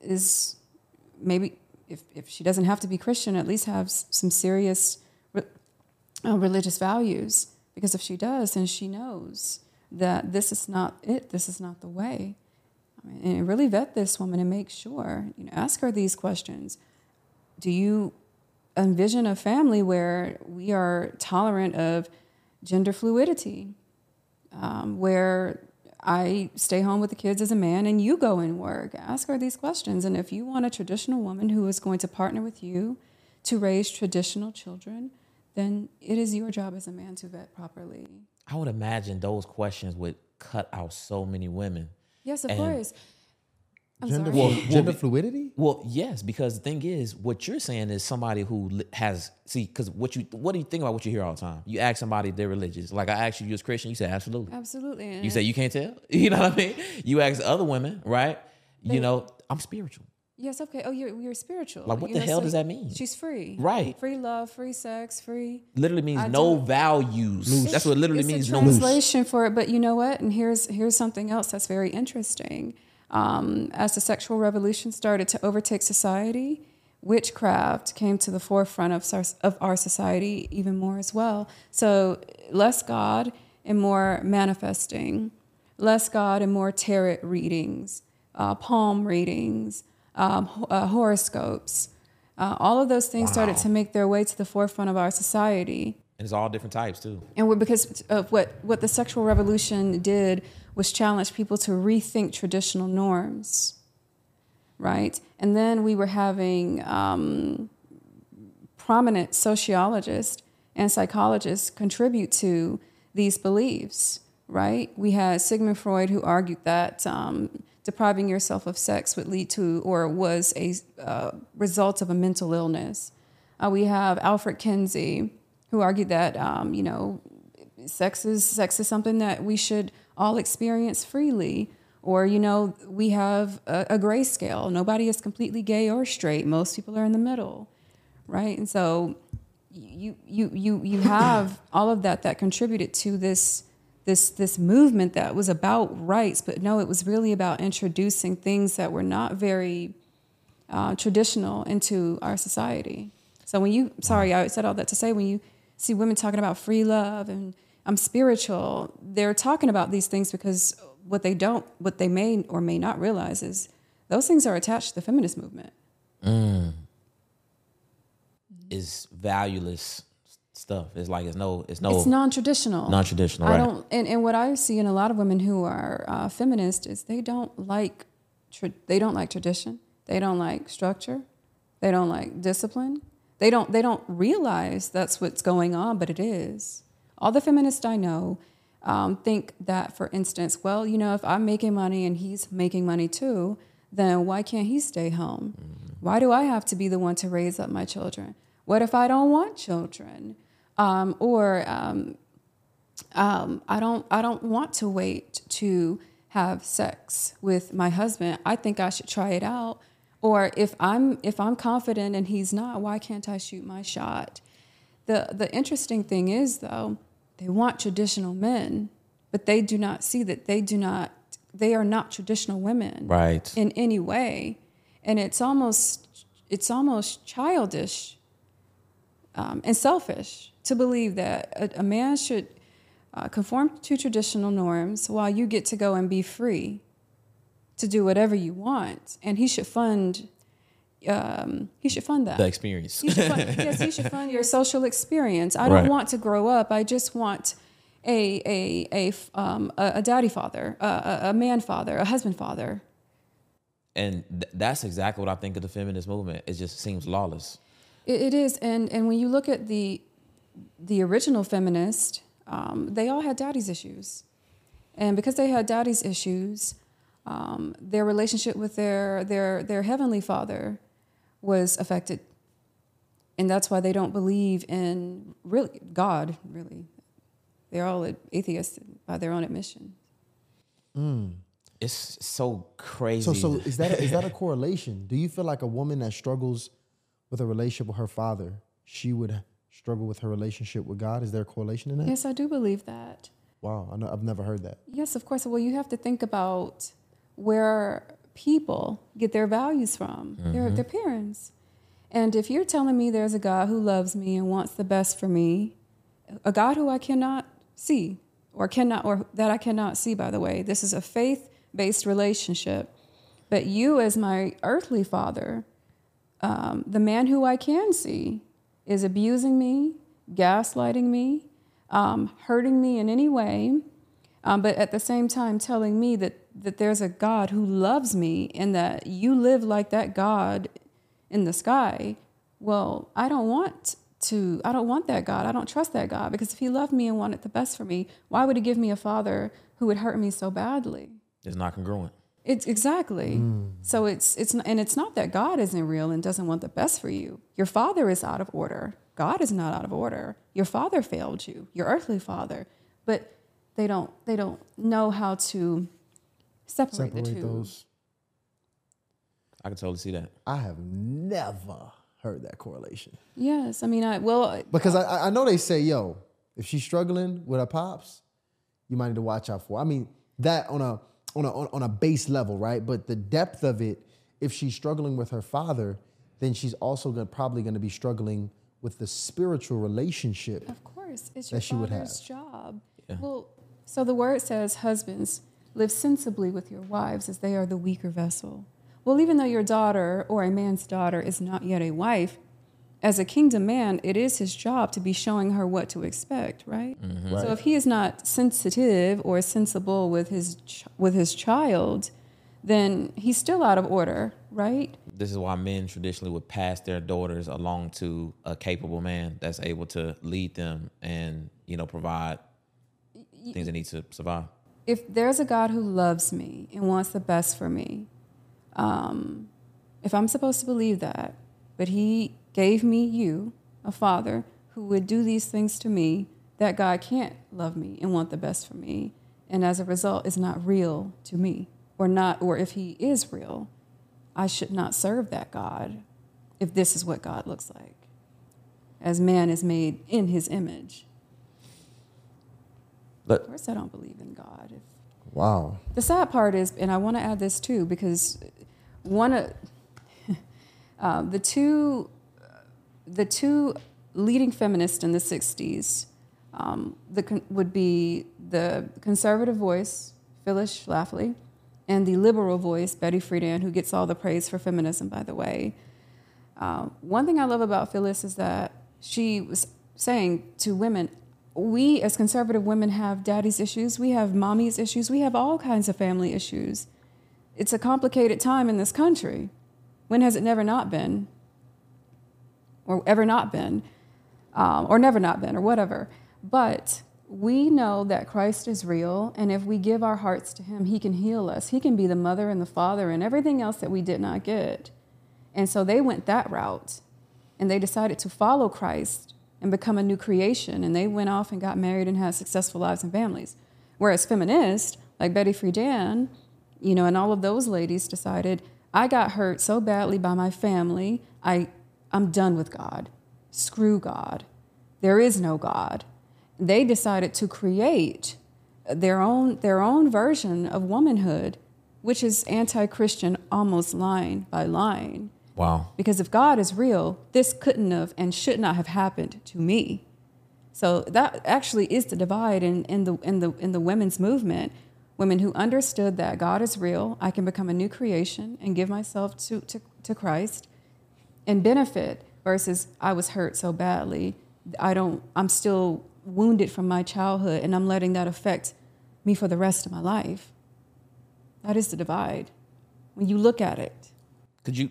is maybe if, if she doesn't have to be Christian, at least have some serious re- uh, religious values. Because if she does, then she knows that this is not it. This is not the way. I mean, and really vet this woman and make sure. You know, ask her these questions. Do you envision a family where we are tolerant of gender fluidity, um, where I stay home with the kids as a man and you go and work. Ask her these questions. And if you want a traditional woman who is going to partner with you to raise traditional children, then it is your job as a man to vet properly. I would imagine those questions would cut out so many women. Yes, of And- course. I'm Gender, sorry. flu- gender fluidity? Well, yes, because the thing is, what you're saying is somebody who has see, because what you what do you think about what you hear all the time? You ask somebody they're religious. Like I asked you, you was Christian. You say absolutely. Absolutely. You say you can't tell. You know what I mean? You ask other women, right? You know, I'm spiritual. Yes, okay. Oh, you're you're spiritual. Like, what You the know, hell so does that mean? She's free. Right. Free love, free sex, free. Literally means I no don't- values. That's what it literally it's means. a No. translation for it, but you know what? And here's here's something else that's very interesting. Um, as the sexual revolution started to overtake society, witchcraft came to the forefront of our, of our society even more as well. So less God and more manifesting, less God and more tarot readings, uh, palm readings, um, uh, horoscopes. Uh, all of those things started to make their way to the forefront of our society And it's all different types too. and we because of what what the sexual revolution did was challenge people to rethink traditional norms right? And then we were having um, prominent sociologists and psychologists contribute to these beliefs right? We had sigmund freud who argued that um, depriving yourself of sex would lead to or was a uh, result of a mental illness. Uh, we have alfred kinsey who argued that um, you know sex is sex is something that we should all experience freely or you know we have a, a gray scale nobody is completely gay or straight. Most people are in the middle right? And so you you you you have all of that that contributed to this this this movement that was about rights. But no it was really about introducing things that were not very uh, traditional into our society. So when you, sorry, I said all that to say when you see women talking about free love and I'm spiritual, they're talking about these things because what they don't, what they may or may not realize is those things are attached to the feminist movement. Is valueless stuff. It's like it's no, it's no It's non-traditional. non-traditional. I Right. don't, and, and what I see in a lot of women who are uh, feminist is they don't like, tra- they don't like tradition. They don't like structure. They don't like discipline. They don't, they don't realize that's what's going on, but it is. All the feminists I know um, think that, for instance, well, you know, if I'm making money and he's making money too, then why can't he stay home? Why do I have to be the one to raise up my children? What if I don't want children? Um, or um, um, I don't I don't want to wait to have sex with my husband. I think I should try it out. Or if I'm if I'm confident and he's not, why can't I shoot my shot? The the interesting thing is though, they want traditional men, but they do not see that they do not they are not traditional women Right. in any way. And it's almost it's almost childish um, and selfish to believe that a, a man should uh, conform to traditional norms while you get to go and be free to do whatever you want, and he should fund. Um, he should fund that. The experience. He fund, yes, he should fund your social experience. I don't Right. want to grow up. I just want a a a f- um, a, a daddy father, a, a, a man father, a husband father. and th- that's exactly what I think of the feminist movement. It just seems lawless. It, it is, and and when you look at the the original feminist, um, they all had daddy's issues, and because they had daddy's issues, um, their relationship with their their their heavenly father was affected, and that's why they don't believe in really God. Really, they're all atheists by their own admission. Hmm. It's so crazy. So, so is that a, is that a correlation? Do you feel like a woman that struggles with a relationship with her father, she would struggle with her relationship with God? Is there a correlation in that? Yes, I do believe that. Wow, I know, I've never heard that. Yes, of course. Well, you have to think about where people get their values from, their, their parents. And if you're telling me there's a God who loves me and wants the best for me, a God who I cannot see or cannot, or that I cannot see, by the way, this is a faith based relationship. But you, as my earthly father, um, the man who I can see, is abusing me, gaslighting me, um, hurting me in any way, um, but at the same time telling me that, that there's a God who loves me and that you live like that God in the sky, well, I don't want to, I don't want that God. I don't trust that God because if he loved me and wanted the best for me, why would he give me a father who would hurt me so badly? It's not congruent. It's exactly. Hmm. So it's it's and it's not that God isn't real and doesn't want the best for you. Your father is out of order. God is not out of order. Your father failed you, your earthly father. But they don't they don't know how to separate, the two. those. I can totally see that. I have never heard that correlation. Yes, I mean I well Because I, I know they say, yo, if she's struggling with her pops, you might need to watch out for. I mean, that on a on a on a base level, right? But the depth of it, if she's struggling with her father, then she's also gonna, probably going to be struggling with the spiritual relationship. Of course, it's your that she would father's have. job. Yeah. Well, so the word says, "Husbands, live sensibly with your wives, as they are the weaker vessel." Well, even though your daughter or a man's daughter is not yet a wife, as a kingdom man, it is his job to be showing her what to expect, right? Mm-hmm. Right. So if he is not sensitive or sensible with his ch- with his child, then he's still out of order, right? This is why men traditionally would pass their daughters along to a capable man that's able to lead them and you know provide things they need to survive. If there's a God who loves me and wants the best for me, um, if I'm supposed to believe that, but He gave me you, a father, who would do these things to me, that God can't love me and want the best for me, and as a result is not real to me, or not, or if He is real, I should not serve that God. If this is what God looks like, as man is made in His image. But Of course, I don't believe in God. If Wow. the sad part is, and I want to add this too, because one of uh, the two the two leading feminists in the '60s um, the would be the conservative voice Phyllis Schlafly and the liberal voice Betty Friedan, who gets all the praise for feminism, by the way. Uh, one thing I love about Phyllis is that she was saying to women, we as conservative women have daddy's issues, we have mommy's issues, we have all kinds of family issues. It's a complicated time in this country. When has it never not been? Or ever not been? Um, or never not been, or whatever. But we know that Christ is real, and if we give our hearts to Him, He can heal us. He can be the mother and the father and everything else that we did not get. And so they went that route and they decided to follow Christ and become a new creation. And they went off and got married and had successful lives and families. Whereas feminists like Betty Friedan, you know, and all of those ladies decided, I got hurt so badly by my family, I, I'm done with God. Screw God. There is no God. They decided to create their own, their own version of womanhood, which is anti Christian almost line by line. Wow, Because if God is real, this couldn't have and should not have happened to me. So that actually is the divide in, in the in the in the women's movement. Women who understood that God is real, I can become a new creation and give myself to, to, to Christ and benefit versus I was hurt so badly. I don't I'm still wounded from my childhood and I'm letting that affect me for the rest of my life. That is the divide. When you look at it. could you?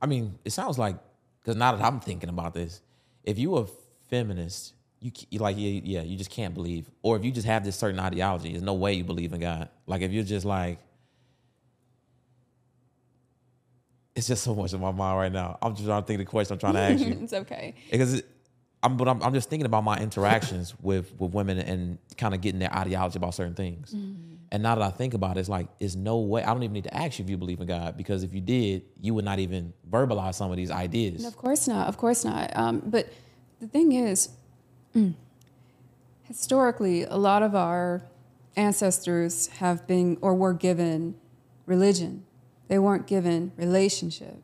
I mean, it sounds like because now that I'm thinking about this, if you a feminist, you, you like yeah, yeah, you just can't believe, or if you just have this certain ideology, there's no way you believe in God. Like if you're just like, it's just so much in my mind right now. I'm just trying to think of the question I'm trying to ask you. it's okay. because it, I'm, but I'm, I'm just thinking about my interactions with with women and kind of getting their ideology about certain things. Mm-hmm. And now that I think about it, it's like, it's no way. I don't even need to ask you if you believe in God because if you did, you would not even verbalize some of these ideas. Of course not. Of course not. Um, but the thing is, historically, a lot of our ancestors have been or were given religion. They weren't given relationship.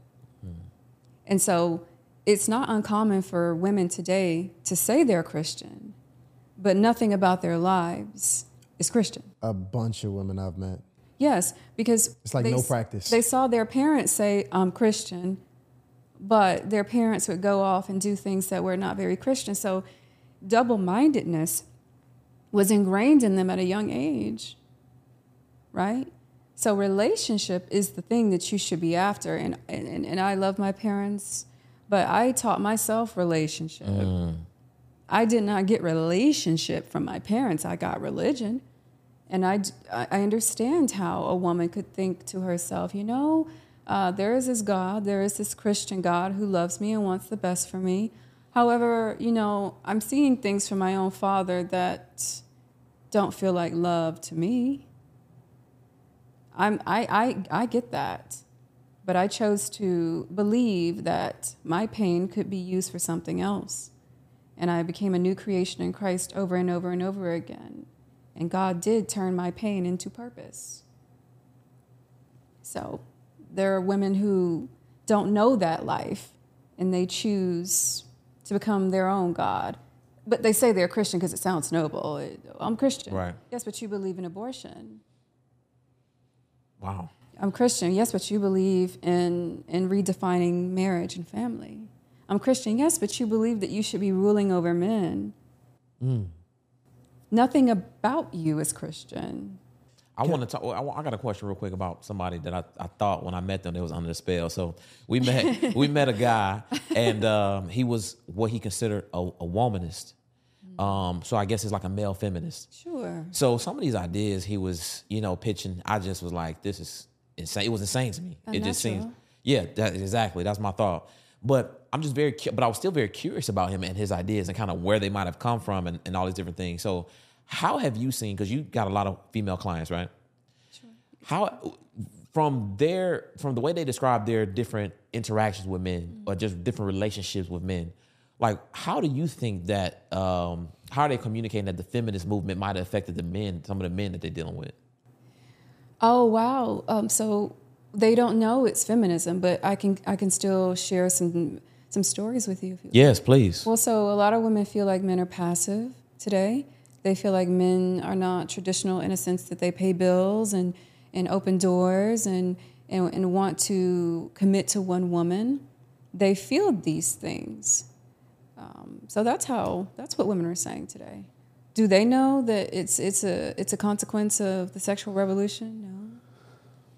And so it's not uncommon for women today to say they're Christian, but nothing about their lives is Christian. A bunch of women I've met. Yes, because It's like they no practice. They saw their parents say, "I'm Christian," but their parents would go off and do things that were not very Christian. So, double-mindedness was ingrained in them at a young age, right? So relationship is the thing that you should be after. And, and, and I love my parents, but I taught myself relationship. Mm. I did not get relationship from my parents. I got religion. And I, I understand how a woman could think to herself, you know, uh, there is this God, there is this Christian God who loves me and wants the best for me. However, you know, I'm seeing things from my own father that don't feel like love to me. I'm, I, I, I get that. But I chose to believe that my pain could be used for something else. And I became a new creation in Christ over and over and over again. And God did turn my pain into purpose. So there are women who don't know that life and they choose to become their own God. But they say they're Christian because it sounds noble. It- I'm Christian. Right. Yes, but you believe in abortion. Wow. I'm Christian. Yes, but you believe in in redefining marriage and family. I'm Christian. Yes, but you believe that you should be ruling over men. Hmm. Nothing about you is Christian. I want to talk. I, I got a question real quick about somebody that I, I thought when I met them they was under the spell. So we met we met a guy and um, he was what he considered a, a womanist. Um, so I guess it's like a male feminist. Sure. So some of these ideas he was you know pitching, I just was like, this is insane. It was insane to me. it just seems yeah, that, exactly. That's my thought. But I'm just very, but I was still very curious about him and his ideas and kind of where they might have come from and, and all these different things. So, how have you seen? Because you got a lot of female clients, right? How from their from the way they describe their different interactions with men or just different relationships with men, like how do you think that um, how are they communicating that the feminist movement might have affected the men, some of the men that they're dealing with? Oh wow. Um, so they don't know it's feminism, but I can I can still share some some stories with you. If you Yes, please. Well, so a lot of women feel like men are passive today. They feel like men are not traditional in a sense that they pay bills and, and open doors and, and, and want to commit to one woman. They feel these things. Um, so that's how, that's what women are saying today. Do they know that it's, it's, a, it's a consequence of the sexual revolution? No.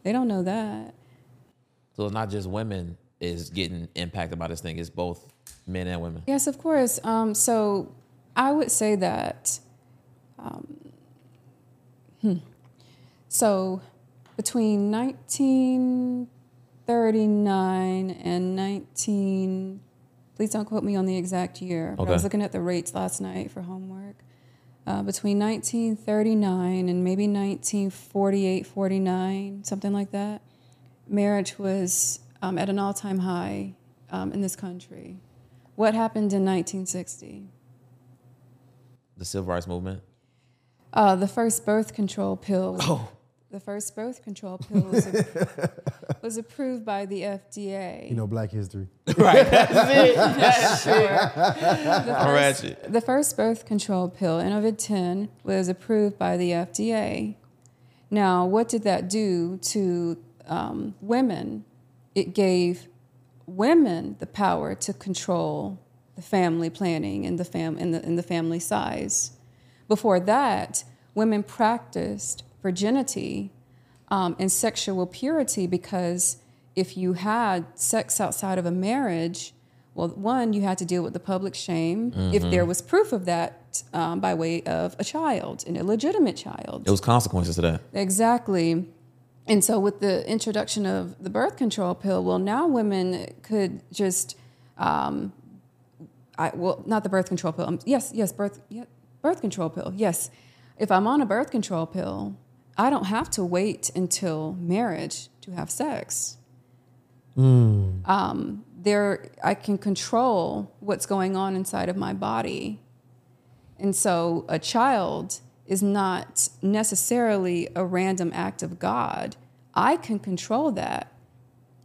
They don't know that. So it's not just women is getting impacted by this thing; it's both men and women. Yes, of course. Um, so I would say that. Um, hmm. So between 1939 and 19, please don't quote me on the exact year, but I was looking at the rates last night for homework. Uh, between 1939 and maybe 1948, 49, something like that, marriage was um, at an all time high um, in this country. What happened in 1960? The civil rights movement. Uh, the first birth control pill. Oh, The first birth control pill was, was approved by the FDA. You know, Black History. right. That's it. the, I'm first, ratchet. the first birth control pill, Enovid 10, was approved by the FDA. Now, what did that do to um, women? It gave women the power to control the family planning and the fam and the, and the family size. Before that, women practiced virginity um, and sexual purity because if you had sex outside of a marriage, well, one, you had to deal with the public shame if there was proof of that um, by way of a child, an illegitimate child. It was consequences to that. Exactly. And so, with the introduction of the birth control pill, well, now women could just, um, I, well, not the birth control pill. Um, yes, yes, birth, yeah, birth control pill. Yes, if I'm on a birth control pill, I don't have to wait until marriage to have sex. Um, there, I can control what's going on inside of my body. And so a child is not necessarily a random act of God. I can control that.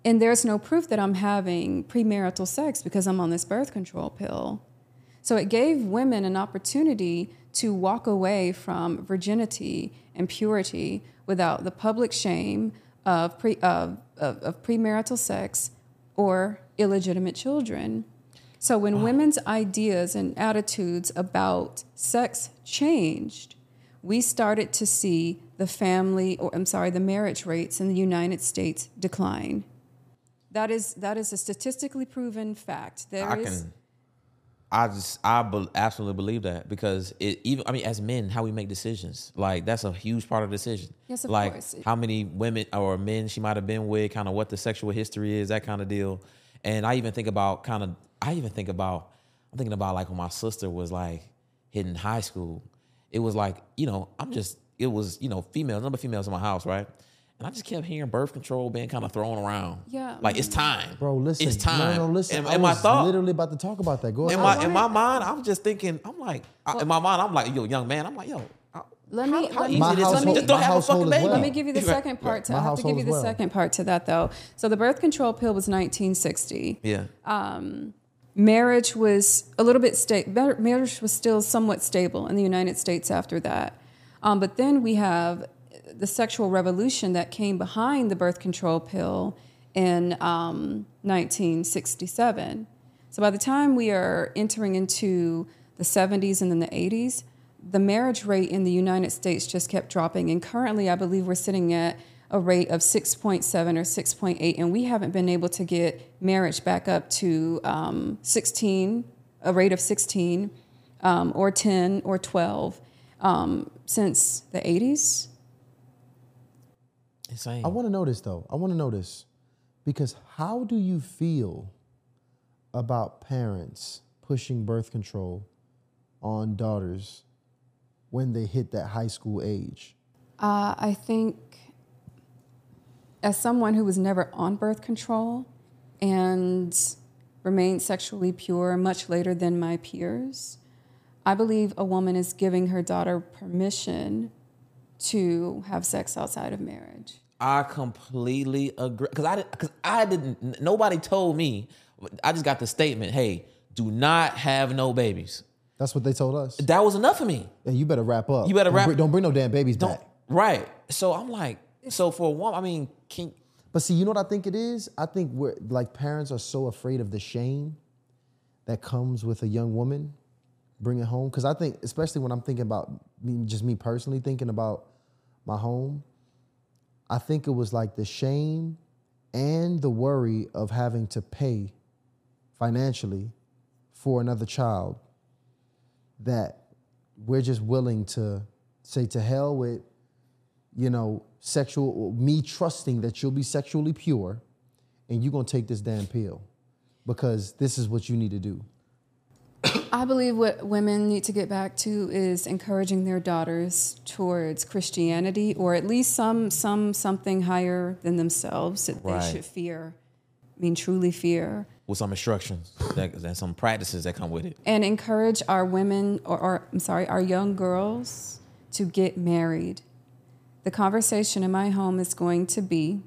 And there's no proof that I'm having premarital sex because I'm on this birth control pill. So it gave women an opportunity to walk away from virginity and purity without the public shame of, pre, of, of, of premarital sex or illegitimate children. So when women's ideas and attitudes about sex changed, we started to see the family, or I'm sorry, the marriage rates in the United States decline. That is that is a statistically proven fact. There I is- can. I just I be, absolutely believe that because it even I mean as men how we make decisions like that's a huge part of the decision. Yes, of like course. how many women or men she might have been with, kind of what the sexual history is, that kind of deal. And I even think about kind of I even think about I'm thinking about like when my sister was like hitting high school. It was like you know I'm just it was you know females number of females in my house right. And I just kept hearing birth control being kind of thrown around. Yeah. Like it's time. Bro, listen. It's time. No, no, listen. And, I and my thought, literally about to talk about that. Go in ahead. my in my mind, I'm just thinking. I'm like, I- in my mind, I'm like, yo, young man. I'm like, yo, Let me- how let me- easy My it is just don't have a fucking baby. well. Let me give you the second part. To, My I have to give you the well. second part to that, though. So the birth control pill was 1960. Yeah, marriage was a little bit sta- marriage was still somewhat stable in the United States after that. Um, but then we have the sexual revolution that came behind the birth control pill in um, 1967. So by the time we are entering into the 70s and then the 80s, the marriage rate in the United States just kept dropping. And currently, I believe we're sitting at a rate of 6.7 or 6.8, and we haven't been able to get marriage back up to um, 16, a rate of 16, um, or 10 or 12 um, since the 80s. Insane. I want to know this though. I want to know this because how do you feel about parents pushing birth control on daughters when they hit that high school age? Uh, I think, as someone who was never on birth control and remained sexually pure much later than my peers, I believe a woman is giving her daughter permission to have sex outside of marriage. I completely agree because I because I didn't. Nobody told me. I just got the statement. Hey, do not have no babies. That's what they told us. That was enough for me. And you better wrap up. You better Don't wrap- bring- don't bring no damn babies Don't back. right. So I'm like, so for a woman, I mean, can But see, you know what I think it is? I think we're like parents are so afraid of the shame that comes with a young woman bringing home. Because I think, especially when I'm thinking about me, just me personally thinking about my home, I think it was like the shame and the worry of having to pay financially for another child that we're just willing to say to hell with you know, sexual, me trusting that you'll be sexually pure and you're going to take this damn pill because this is what you need to do. I believe what women need to get back to is encouraging their daughters towards Christianity or at least some some something higher than themselves that Right. they should fear. I mean truly fear. with some instructions that, and some practices that come with it. And encourage our women or, or I'm sorry, our young girls to get married. The conversation in my home is going to be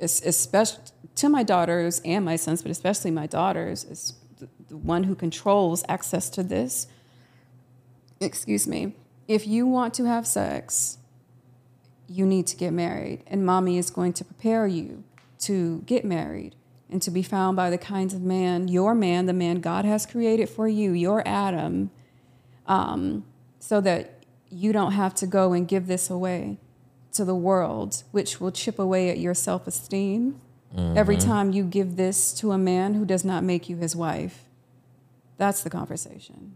especially to my daughters and my sons, but especially my daughters, is the, one who controls access to this. Excuse me. If you want to have sex, you need to get married, and mommy is going to prepare you to get married and to be found by the kinds of man, your man, the man God has created for you, your Adam, um, so that you don't have to go and give this away to the world, which will chip away at your self esteem every time you give this to a man who does not make you his wife. That's the conversation.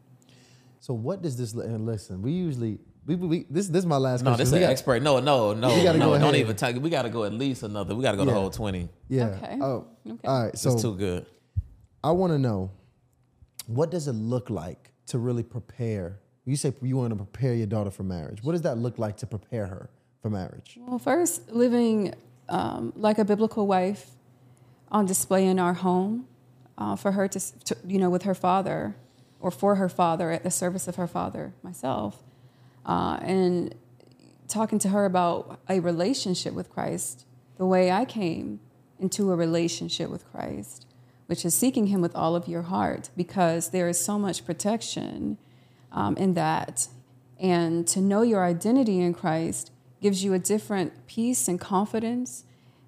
So what does this, and listen, we usually, we, we, this, this is my last question. No, question. this is an got- expert. No, no, no, We gotta no. go Don't even talk. We got to go at least another. We got to go the whole twenty. Yeah. Okay. Oh, Okay. all right. It's too good. I want to know what does it look like to really prepare? You say you want to prepare your daughter for marriage. What does that look like to prepare her for marriage? Well, first, living um, like a biblical wife on display in our home uh, for her to, to, you know, with her father or for her father at the service of her father, myself, uh, and talking to her about a relationship with Christ, the way I came into a relationship with Christ, which is seeking Him with all of your heart, because there is so much protection um, in that. And to know your identity in Christ gives you a different peace and confidence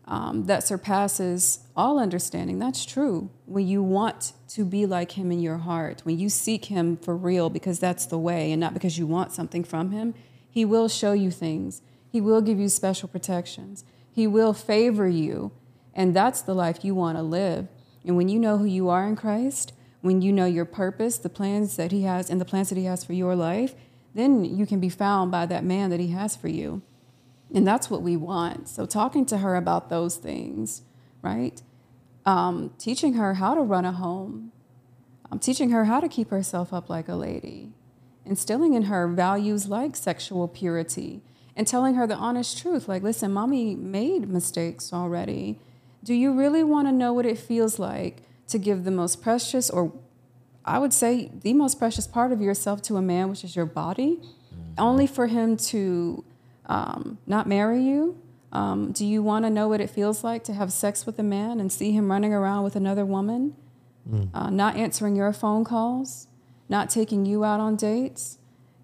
um, that surpasses all understanding. That's true. When you want to be like Him in your heart, when you seek Him for real, because that's the way, and not because you want something from Him, He will show you things. He will give you special protections. He will favor you. And that's the life you want to live. And when you know who you are in Christ, when you know your purpose, the plans that He has, and the plans that He has for your life, then you can be found by that man that He has for you. And that's what we want. So, talking to her about those things, right? Um, teaching her how to run a home, um, teaching her how to keep herself up like a lady, instilling in her values like sexual purity, and telling her the honest truth like, listen, mommy made mistakes already. Do you really want to know what it feels like to give the most precious, or I would say the most precious part of yourself to a man, which is your body, only for him to um, not marry you? Um, do you want to know what it feels like to have sex with a man and see him running around with another woman, uh, not answering your phone calls, not taking you out on dates?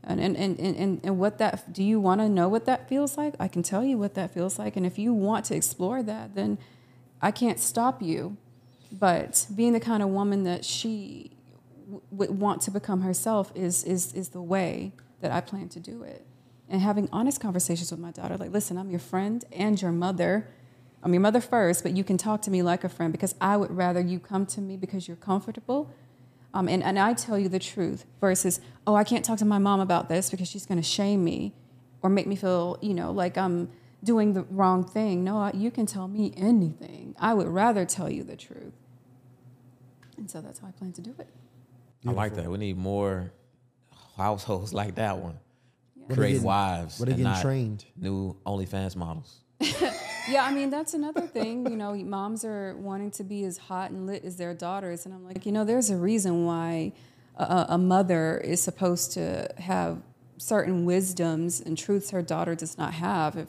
And, and, and, and, and what that, do you want to know what that feels like? I can tell you what that feels like. And if you want to explore that, then I can't stop you. But being the kind of woman that she would want to become herself is, is, is the way that I plan to do it and having honest conversations with my daughter like listen i'm your friend and your mother. I'm your mother first but you can talk to me like a friend because i would rather you come to me because you're comfortable um, and, and i tell you the truth versus oh i can't talk to my mom about this because she's going to shame me or make me feel you know like i'm doing the wrong thing. No you can tell me anything. I would rather tell you the truth. And so that's how i plan to do it. I like that. We need more households like that one. What are Create getting- wives. what are and getting not trained? New OnlyFans models. Yeah, I mean that's another thing. You know, moms are wanting to be as hot and lit as their daughters, and I'm like, you know, there's a reason why a, a mother is supposed to have certain wisdoms and truths her daughter does not have. If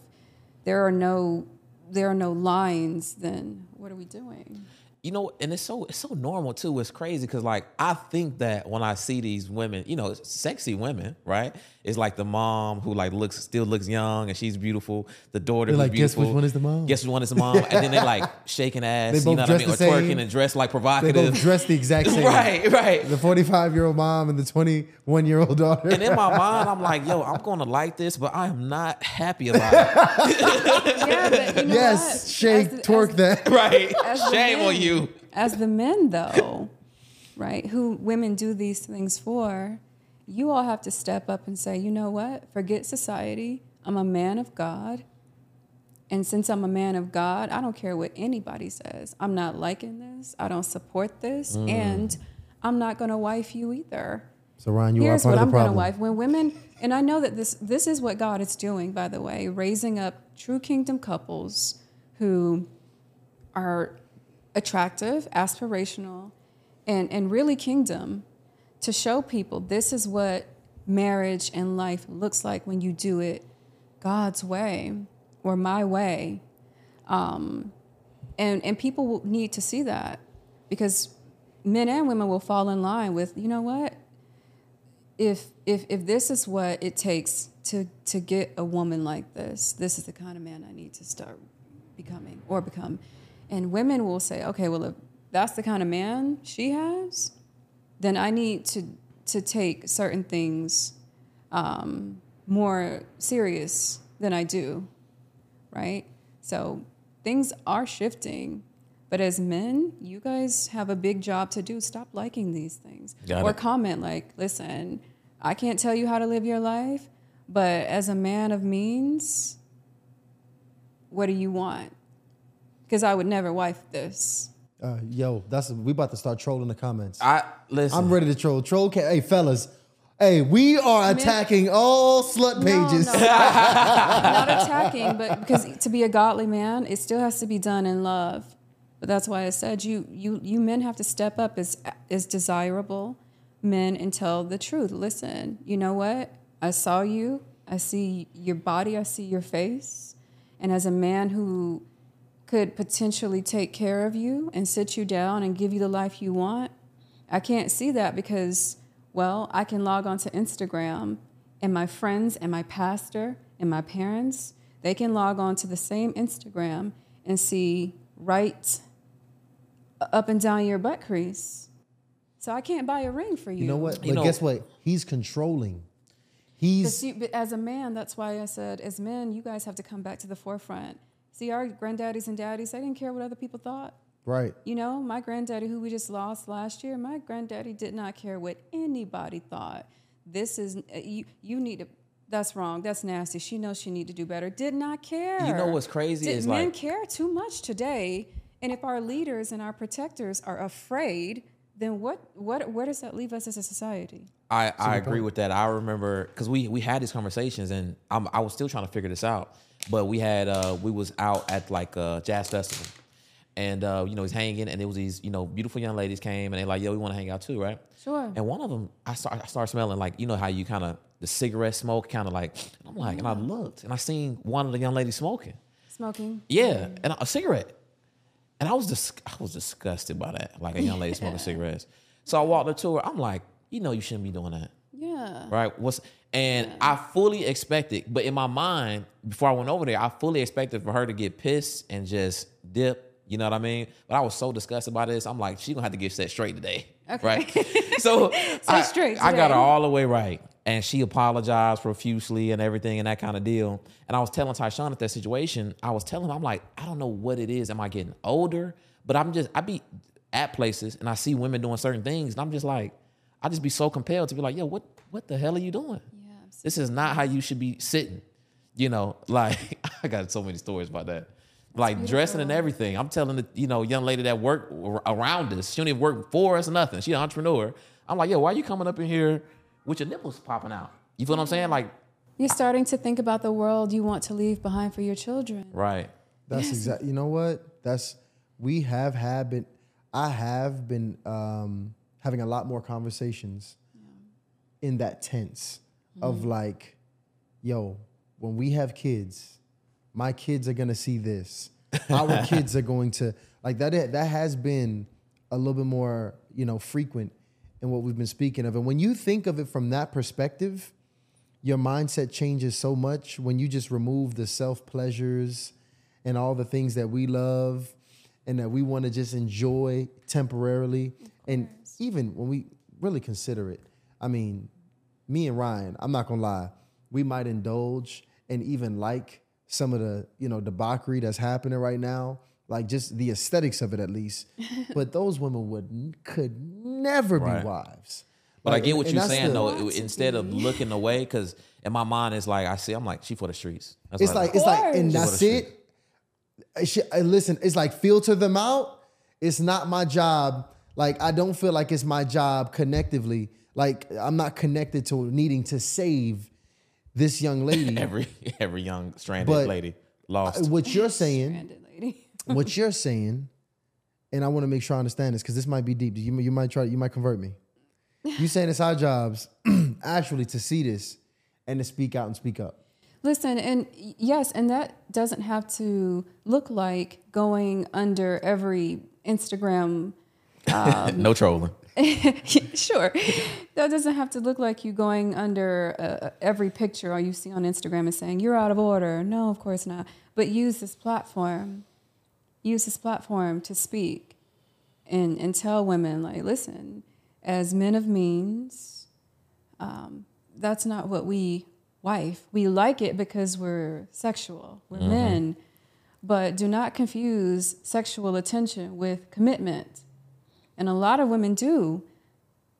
there are no there are no lines, then what are we doing? You know, and it's so it's so normal too. It's crazy because like I think that when I see these women, you know, sexy women, right? It's like the mom who like looks still looks young and she's beautiful. The daughter They're who's like, guess beautiful. which one is the mom? Guess which one is the mom? and then they like shaking ass. They you know what I mean? Or same. twerking and dressed like provocative. They provocative. both dress the exact same. right, right. The 45 year old mom and the 21 year old daughter. And in my mind, I'm like, yo, I'm gonna like this, but I am not happy about it. Yeah, but you know yes, what? shake, As twerk as- that. right. Shame on men- you. As the men, though, right, who women do these things for, you all have to step up and say, you know what? Forget society. I'm a man of God. And since I'm a man of God, I don't care what anybody says. I'm not liking this. I don't support this. Mm. And I'm not going to wife you either. So, Ryan, you Here's are part what of I'm going to problem. wife. When women, and I know that this this is what God is doing, by the way, raising up true kingdom couples who are attractive, aspirational, and and really kingdom to show people this is what marriage and life looks like when you do it God's way or my way. Um, and and people will need to see that because men and women will fall in line with you know what if if if this is what it takes to to get a woman like this this is the kind of man i need to start becoming or become and women will say okay well if that's the kind of man she has then i need to to take certain things um, more serious than i do right? So things are shifting. But as men you guys have a big job to do. Stop liking these things. Got or it. comment like listen i can't tell you how to live your life but as a man of means what do you want because i would never wife this Uh, yo, that's we about to start trolling the comments. I listen. I'm ready to troll. Troll, ca- hey fellas, hey, we are attacking all slut pages. No, no, not attacking, but because to be a godly man, it still has to be done in love. But that's why I said you you you men have to step up as as desirable men and tell the truth. Listen, you know what? I saw you. I see your body. I see your face. And as a man who could potentially take care of you and sit you down and give you the life you want, I can't see that because, well, I can log onto Instagram and my friends and my pastor and my parents, they can log on to the same Instagram and see right up and down your butt crease. So I can't buy a ring for you. You know what? You but know- guess what? He's controlling. He's see, but as a man, that's why I said, as men, you guys have to come back to the forefront. See, our granddaddies and daddies, they didn't care what other people thought. right. You know, my granddaddy, who we just lost last year, my granddaddy did not care what anybody thought. This is uh, you. You need to. That's wrong. That's nasty. She knows she need to do better. Did not care. You know what's crazy Did is men like- care too much today. And if our leaders and our protectors are afraid, then what? What? Where does that leave us as a society? I, I agree with that. I remember because we we had these conversations and I'm, I was still trying to figure this out. But we had uh we was out at like a jazz festival, and uh you know he's hanging and there was these you know beautiful young ladies came and they like yo we want to hang out too right. Sure. And one of them I start I started smelling like you know how you kind of the cigarette smoke kind of like I'm like and I looked and I seen one of the young ladies smoking. Smoking. Yeah, and a cigarette. And I was dis- I was disgusted by that, like a young lady smoking cigarettes. So I walked up to her. I'm like, you know, you shouldn't be doing that Yeah. right? What's and I fully expected, but in my mind, before I went over there, I fully expected for her to get pissed and just dip. You know what I mean? But I was so disgusted by this. I'm like, she gonna have to get set straight today, Okay. right? So I, straight I got her all the way right, and she apologized profusely and everything and that kind of deal. And I was telling Tyshawn at that situation, I was telling him, I'm like, I don't know what it is. Am I getting older? But I'm just, I be at places and I see women doing certain things, and I'm just like, I just be so compelled to be like, yo, what, what the hell are you doing? Yeah. This is not how you should be sitting. You know, like I got so many stories about that. Like dressing and everything. I'm telling the you know young lady that work around us. She don't even work for us nothing. She an entrepreneur. I'm like, yo, why are you coming up in here with your nipples popping out? You feel what I'm saying? Like, You're starting to think about the world you want to leave behind for your children. right. That's exactly. You know what? That's we have had been. I have been um, having a lot more conversations in that tense of mm-hmm. like, yo, when we have kids, my kids are gonna see this. Our kids are going to like that. That has been a little bit more, you know, frequent in what we've been speaking of. And when you think of it from that perspective, your mindset changes so much when you just remove the self pleasures and all the things that we love and that we want to just enjoy temporarily. And even when we really consider it, I mean, me and Ryan, I'm not gonna lie, we might indulge and even like some of the, you know, debauchery that's happening right now, like just the aesthetics of it at least. but those women would could never Right. be wives. But I get what you're saying the- though. Want instead of looking away, because in my mind it's like I see, I'm like, she for the streets. That's It's what I like it's like, and course. that's it. I should- uh, listen, it's like filter them out. It's not my job. Like I don't feel like it's my job connectively. Like I'm not connected to needing to save this young lady. every every young stranded But- lady lost. what you're saying, Stranded lady. what you're saying, and I want to make sure I understand this because this might be deep. You you might try. You might convert me. You saying it's our jobs actually to see this and to speak out and speak up. Listen, and yes, and that doesn't have to look like going under every Instagram. no trolling. sure, that doesn't have to look like you going under uh, every picture or you see on Instagram and saying you're out of order. No, of course not. But use this platform, use this platform to speak, and and tell women like, listen, as men of means, um, that's not what we wife. We like it because we're sexual. We're mm-hmm. men. But do not confuse sexual attention with commitment. And a lot of women do.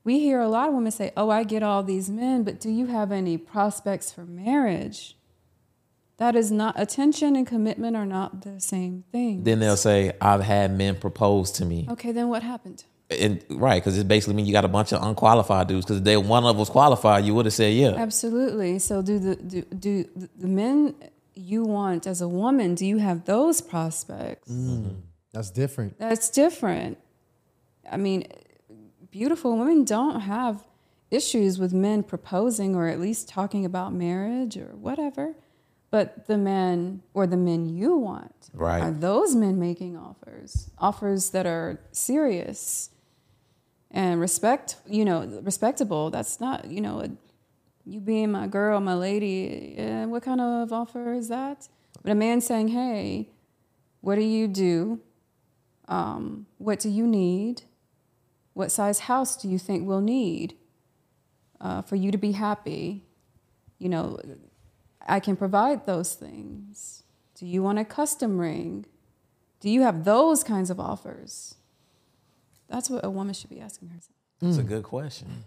We hear a lot of women say, Oh, I get all these men, but do you have any prospects for marriage? That is not, attention and commitment are not the same thing. Then they'll say, I've had men propose to me. Okay, then what happened? And right, because it basically means you got a bunch of unqualified dudes. Because if they one of us qualified, you would have said yeah. Absolutely. So, do the do, do the men you want as a woman? Do you have those prospects? Mm. That's different. That's different. I mean, beautiful women don't have issues with men proposing or at least talking about marriage or whatever. But the men or the men you want Right. are those men making offers, offers that are serious and respect, you know, respectable. That's not, you know, you being my girl, my lady. eh, what kind of offer is that? But a man saying, "Hey, what do you do? Um, what do you need? What size house do you think we'll need uh, for you to be happy? you know, I can provide those things. Do you want a custom ring? Do you have those kinds of offers? That's what a woman should be asking herself. That's a good question.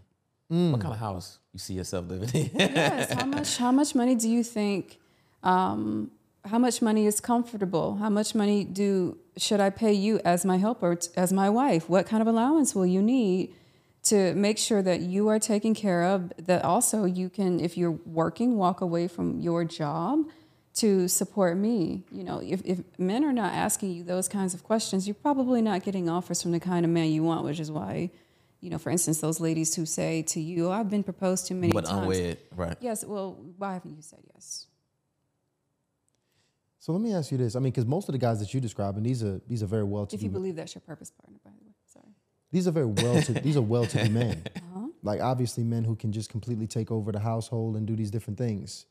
What kind of house you see yourself living in? yes. How much? How much money do you think? Um, how much money is comfortable? How much money do should I pay you as my helper, t- as my wife? What kind of allowance will you need to make sure that you are taken care of? That also you can, if you're working, walk away from your job to support me. You know, if, if men are not asking you those kinds of questions, you're probably not getting offers from the kind of man you want, which is why. You know, for instance, those ladies who say to you, "I've been proposed to many but times." But unwed, right? Yes. Well, why haven't you said yes? So let me ask you this. I mean, because most of the guys that you describe, and these are these are very well to If you believe that's your purpose partner, by the way. Sorry. These are very well to these are well to do men. Uh-huh. Like obviously men who can just completely take over the household and do these different things,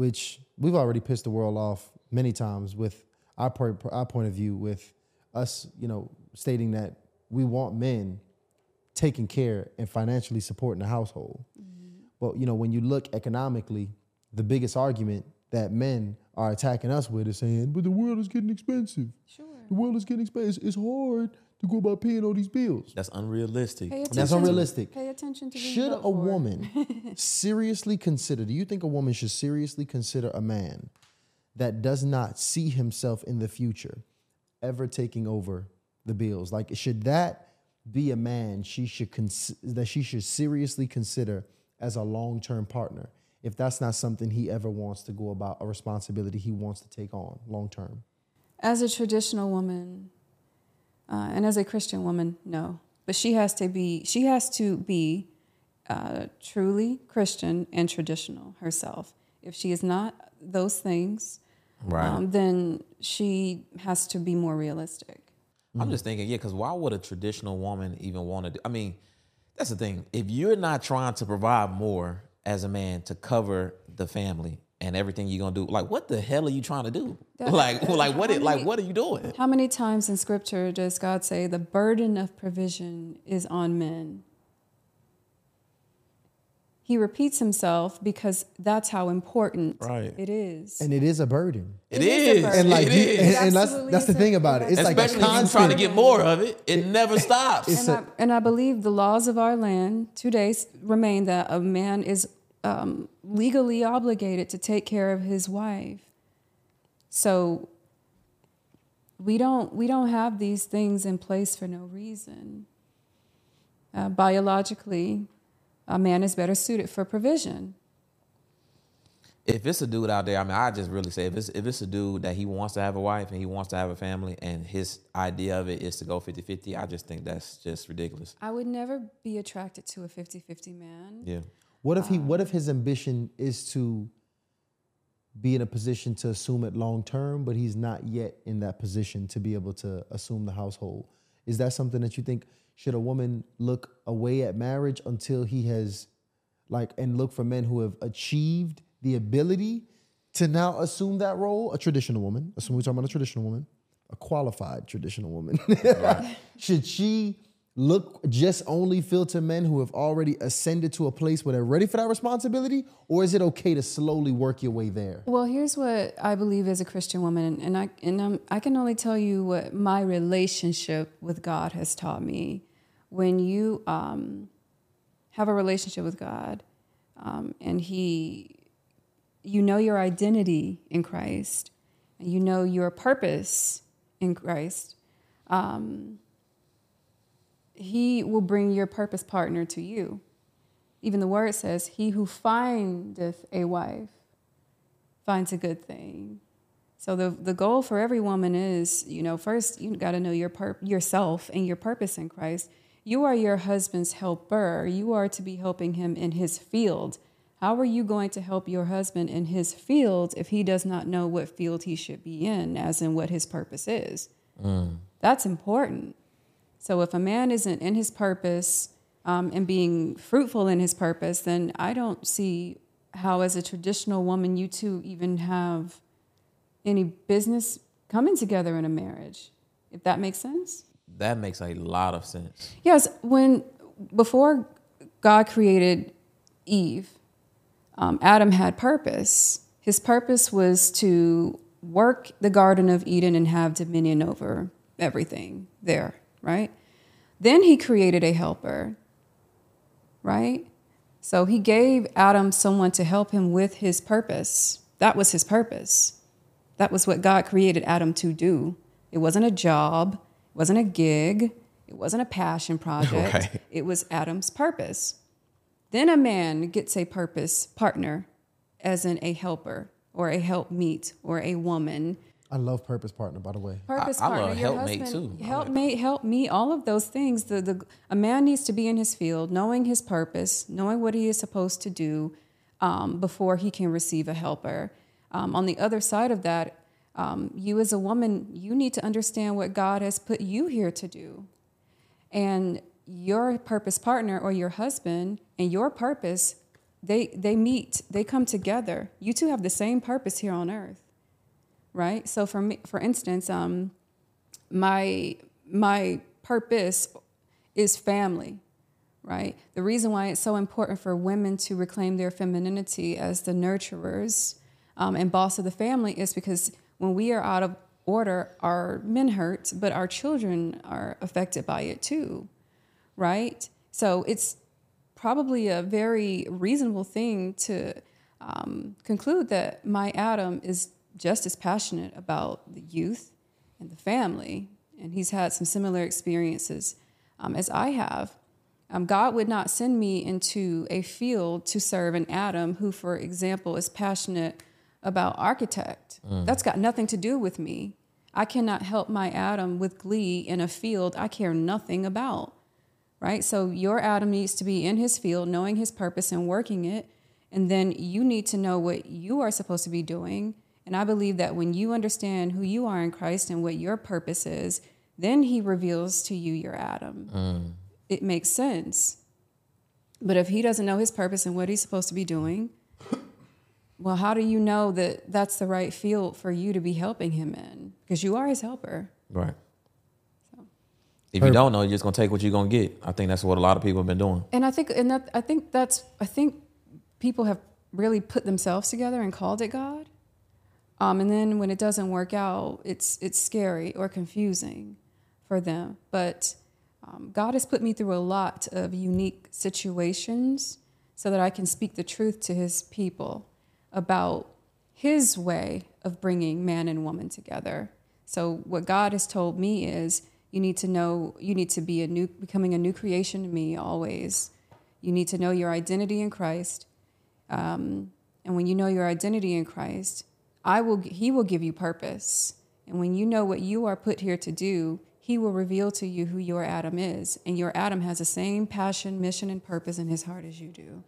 which we've already pissed the world off many times with our point our point of view with us, you know, stating that we want men taking care and financially supporting the household. Mm-hmm. But you know, when you look economically, the biggest argument that men are attacking us with is saying, "But the world is getting expensive. Sure. The world is getting expensive. It's hard to go about paying all these bills." That's unrealistic. That's unrealistic. Pay attention to who you Should a for. woman seriously consider, do you think a woman should seriously consider a man that does not see himself in the future ever taking over the bills? Like, should that be a man she should cons- that she should seriously consider as a long term partner if that's not something he ever wants to go about a responsibility he wants to take on long term? As a traditional woman, uh, and as a Christian woman, no. But she has to be. She has to be uh, truly Christian and traditional herself. If she is not those things, Right. um, then she has to be more realistic. I'm just thinking, yeah, because why would a traditional woman even want to do? I mean, that's the thing. If you're not trying to provide more as a man to cover the family and everything you're gonna do, like, what the hell are you trying to do? That- like, like what? how It, like, what are you doing? How many times in Scripture does God say the burden of provision is on men? He repeats himself because that's how important Right. it is. And it is a burden. It It is is. burden. And like, it you, is. and, and that's that's the thing about it. It's Especially a if you're constant. trying to get more of it, it never stops. And, a- I, and I believe the laws of our land today remain that a man is um, legally obligated to take care of his wife. So we don't we don't have these things in place for no reason. Uh, biologically, a man is better suited for provision. if it's a dude out there, I mean, I just really say if it's if it's a dude that he wants to have a wife and he wants to have a family and his idea of it is to go 50-50, I just think that's just ridiculous. I would never be attracted to a 50-50 man. Yeah. What if he? Um, what if his ambition is to be in a position to assume it long term, but he's not yet in that position to be able to assume the household? Is that something that you think should a woman look away at marriage until he has, like, and look for men who have achieved the ability to now assume that role? A traditional woman. Assume we're talking about a traditional woman, a qualified traditional woman. should she? Look just only filter men who have already ascended to a place where they're ready for that responsibility or is it okay to slowly work your way there Well, here's what I believe as a Christian woman, and I and I'm, I can only tell you what my relationship with God has taught me. When you um, have a relationship with God, um, and He, you know your identity in Christ, and you know your purpose in Christ. Um, he will bring your purpose partner to you. Even the word says, "He who findeth a wife." finds a good thing. So the the goal for every woman is, you know, first you got to know your pur- yourself and your purpose in Christ. You are your husband's helper. You are to be helping him in his field. How are you going to help your husband in his field if he does not know what field he should be in, as in what his purpose is? Mm. That's important. So if a man isn't in his purpose um, and being fruitful in his purpose, then I don't see how, as a traditional woman, you two even have any business coming together in a marriage. If that makes sense. That makes a lot of sense. Yes, when before God created Eve, um, Adam had purpose. His purpose was to work the Garden of Eden and have dominion over everything there, right? Then he created a helper, right? So he gave Adam someone to help him with his purpose. That was his purpose. That was what God created Adam to do. It wasn't a job, it wasn't a gig, it wasn't a passion project. Right. It was Adam's purpose. Then a man gets a purpose partner, as in a helper or a helpmeet or a woman. I love purpose partner, by the way. Purpose I partner, love your helpmate, husband, too. Helpmate, help me, all of those things. The, the a man needs to be in his field, knowing his purpose, knowing what he is supposed to do um, before he can receive a helper. Um, on the other side of that, um, you as a woman, you need to understand what God has put you here to do. And your purpose partner or your husband and your purpose, they they meet, they come together. You two have the same purpose here on earth. Right? So for me, for instance, um, my my purpose is family right the reason why it's so important for women to reclaim their femininity as the nurturers um, and boss of the family is because when we are out of order our men hurt but our children are affected by it too right so it's probably a very reasonable thing to um, conclude that my adam is just as passionate about the youth and the family, and he's had some similar experiences um, as I have. Um, God would not send me into a field to serve an Adam who, for example, is passionate about architect. That's got nothing to do with me. I cannot help my Adam with glee in a field I care nothing about. Right? So your Adam needs to be in his field, knowing his purpose and working it. And then you need to know what you are supposed to be doing. And I believe that when you understand who you are in Christ and what your purpose is, then he reveals to you your Adam. Mm. It makes sense. But if he doesn't know his purpose and what he's supposed to be doing, well, how do you know that that's the right field for you to be helping him in? Because you are his helper. Right. If you don't know, you're just gonna take what you're gonna get. I think that's what a lot of people have been doing. And I think, and that, I think that's, I think people have really put themselves together and called it God. Um, and then when it doesn't work out, it's it's scary or confusing for them. But um, God has put me through a lot of unique situations so that I can speak the truth to His people about His way of bringing man and woman together. So what God has told me is, you need to know, you need to be a new, becoming a new creation to me always. You need to know your identity in Christ. Um, and when you know your identity in Christ, I will, He will give you purpose. And when you know what you are put here to do, He will reveal to you who your Adam is. And your Adam has the same passion, mission, and purpose in his heart as you do.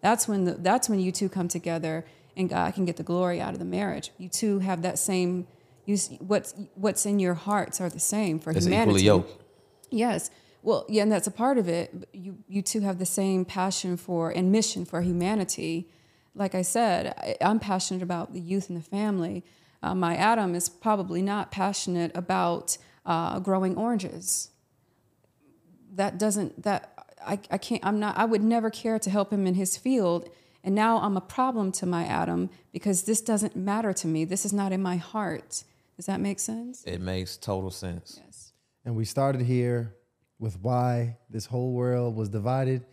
That's when, the, that's when you two come together and God can get the glory out of the marriage. You two have that same, you, what's, what's in your hearts are the same for It's humanity. equally yoked. Yes. Well, yeah, and that's a part of it. You you two have the same passion for and mission for humanity. Like I said, I, I'm passionate about the youth and the family. Uh, my Adam is probably not passionate about uh, growing oranges. That doesn't that I, I can't I'm not I would never care to help him in his field. And now I'm a problem to my Adam because this doesn't matter to me. This is not in my heart. Does that make sense? It makes total sense. Yes. And we started here with why this whole world was divided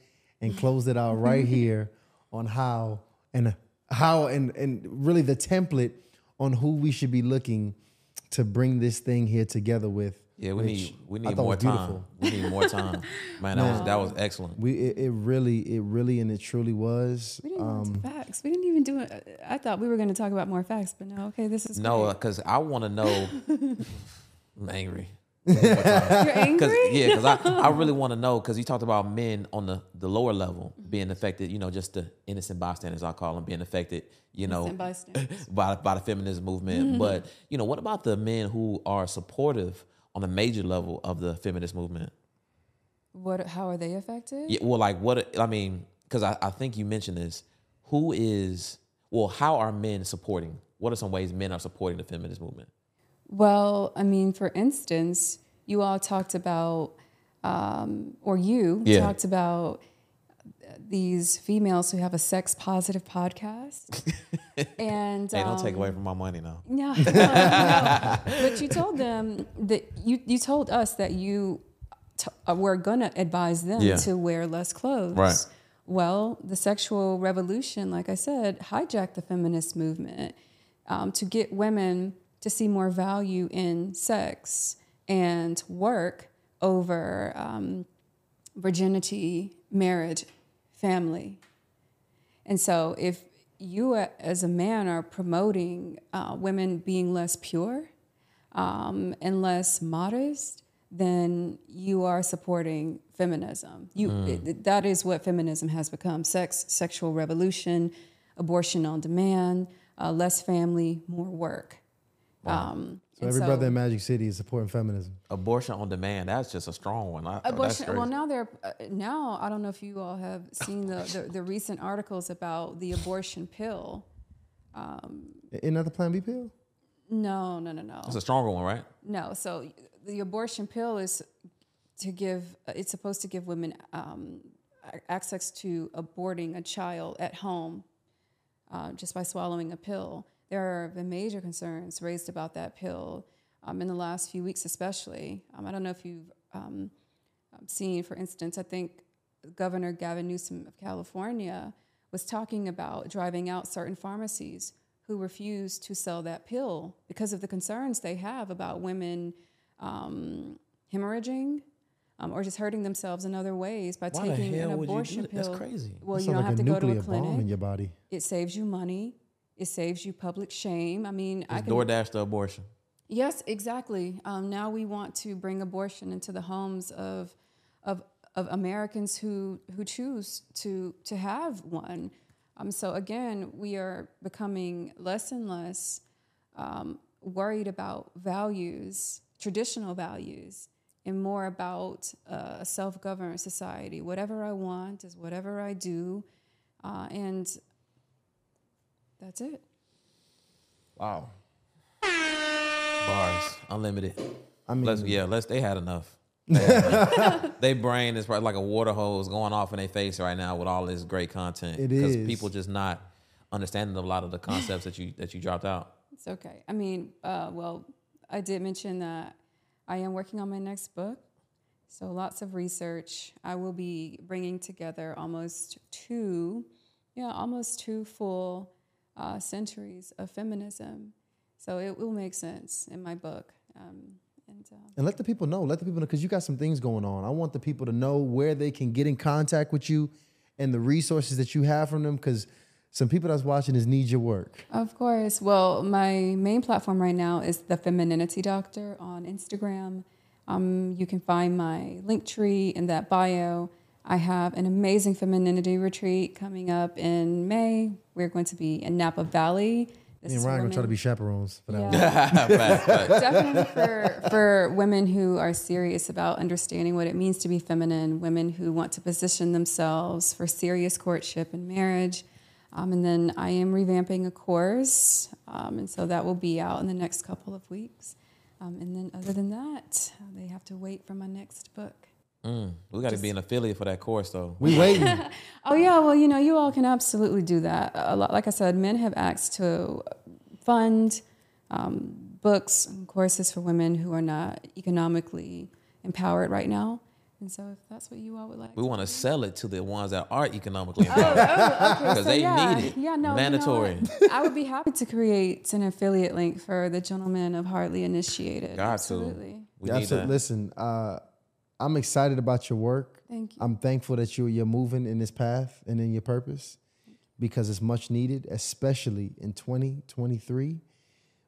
and closed it out right here on how and how and, and really the template on who we should be looking to bring this thing here together with. Yeah, we which need we need more time. We need more time. Man, that was that was excellent. We it, it really it really and it truly was. We didn't go Um, facts. We didn't even do it. I thought we were going to talk about more facts, but no. Okay, this is No, because I want to know. I'm angry. You're angry. yeah, because I, I really want to know because you talked about men on the, the lower level being affected, you know, just the innocent bystanders, I call them, being affected, you know, by, by the feminist movement. Mm-hmm. But, you know, what about the men who are supportive on the major level of the feminist movement? What? How are they affected? Yeah, well, like what, I mean, because I, I think you mentioned this. Who is, well, how are men supporting? What are some ways men are supporting the feminist movement? Well, I mean, for instance, you all talked about, um, or you Yeah. talked about these females who have a sex positive podcast, and Hey, don't take um, away from my money now. no, no, no. But you told them that you you told us that you t- uh, were gonna advise them Yeah. to wear less clothes. Right. Well, the sexual revolution, like I said, hijacked the feminist movement um, to get women to see more value in sex and work over um, virginity, marriage, family. And so, if you as a man are promoting uh, women being less pure um, and less modest, then you are supporting feminism. You it- that is what feminism has become: sex, sexual revolution, abortion on demand, uh, less family, more work. Um, So and every brother in Magic City is supporting feminism. Abortion on demand. That's just a strong one. I, Abortion. crazy. Well, now they're uh, now. I don't know if you all have seen the, the, the recent articles about the abortion pill. Another Plan B pill? No, no, no, no, It's a stronger one, right? no. So the abortion pill is to give. It's supposed to give women um, access to aborting a child at home uh, just by swallowing a pill. There have been major concerns raised about that pill um, in the last few weeks, especially. Um, I don't know if you've um, um, seen, for instance, I think Governor Gavin Newsom of California was talking about driving out certain pharmacies who refuse to sell that pill because of the concerns they have about women um, hemorrhaging. Um, or just hurting themselves in other ways by Why taking an would you do abortion pill. That's crazy. Well, That you don't like have to go to a clinic. bomb in your body. It saves you money. It saves you public shame. I mean, I It's can. DoorDash to abortion. Yes, exactly. Um, now we want to bring abortion into the homes of of of Americans who who choose to to have one. Um, so again, we are becoming less and less um, worried about values, traditional values, and more about uh, a self-governed society. Whatever I want is whatever I do, uh, and that's it. Wow. Bars, unlimited. I mean, Let's, yeah, let's. They had enough. They, had enough. They brain is probably like a water hose going off in their face right now with all this great content. It because people just not understanding a lot of the concepts that you that you dropped out. It's okay. I mean, uh, well, I did mention that I am working on my next book. So lots of research. I will be bringing together almost two, yeah, almost two full uh, centuries of feminism. So it will make sense in my book. Um, and uh, And let the people know. Let the people know because you got some things going on. I want the people to know where they can get in contact with you and the resources that you have from them because some people that's watching this need your work. Of course. Well, my main platform right now is the Femininity Doctor on Instagram. Um, you can find my link tree in that bio. I have an amazing femininity retreat coming up in May. We're going to be in Napa Valley. This Me and is Ryan for gonna try to be chaperones for that. Yeah Facts, facts. definitely for for women who are serious about understanding what it means to be feminine, women who want to position themselves for serious courtship and marriage. Um, and then I am revamping a course, um, and so that will be out in the next couple of weeks. Um, and then, other than that, they have to wait for my next book. Mm, we got to be an affiliate for that course though. We waiting. Oh yeah, well you know you all can absolutely do that. A lot, like I said, men have asked to fund um, books and courses for women who are not economically empowered right now. And so, if that's what you all would like, We to want to do. sell it to the ones that are economically Oh, empowered. oh, okay, Because so they yeah, need it. Yeah, no, you know Mandatory. I would be happy to create an affiliate link for the gentlemen of Hardly Initiated. Got to. absolutely. We Yeah, need so that. listen, uh, I'm excited about your work. Thank you. I'm thankful that you you're moving in this path and in your purpose because it's much needed, especially in 2023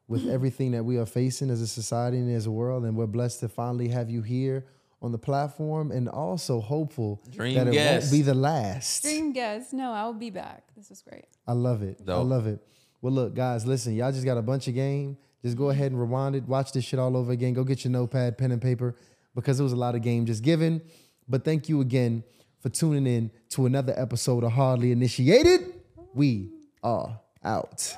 with everything that we are facing as a society and as a world. And we're blessed to finally have you here on the platform and also hopeful Dream that it guest. won't be the last. Dream guest. No, I will be back. This was great. I love it. I love it. Well, look, guys, listen, y'all just got a bunch of game. Just go mm-hmm. ahead and rewind it. Watch this shit all over again. Go get your notepad, pen, and paper because it was a lot of game just given. But thank you again for tuning in to another episode of Hardly Initiated. We are out.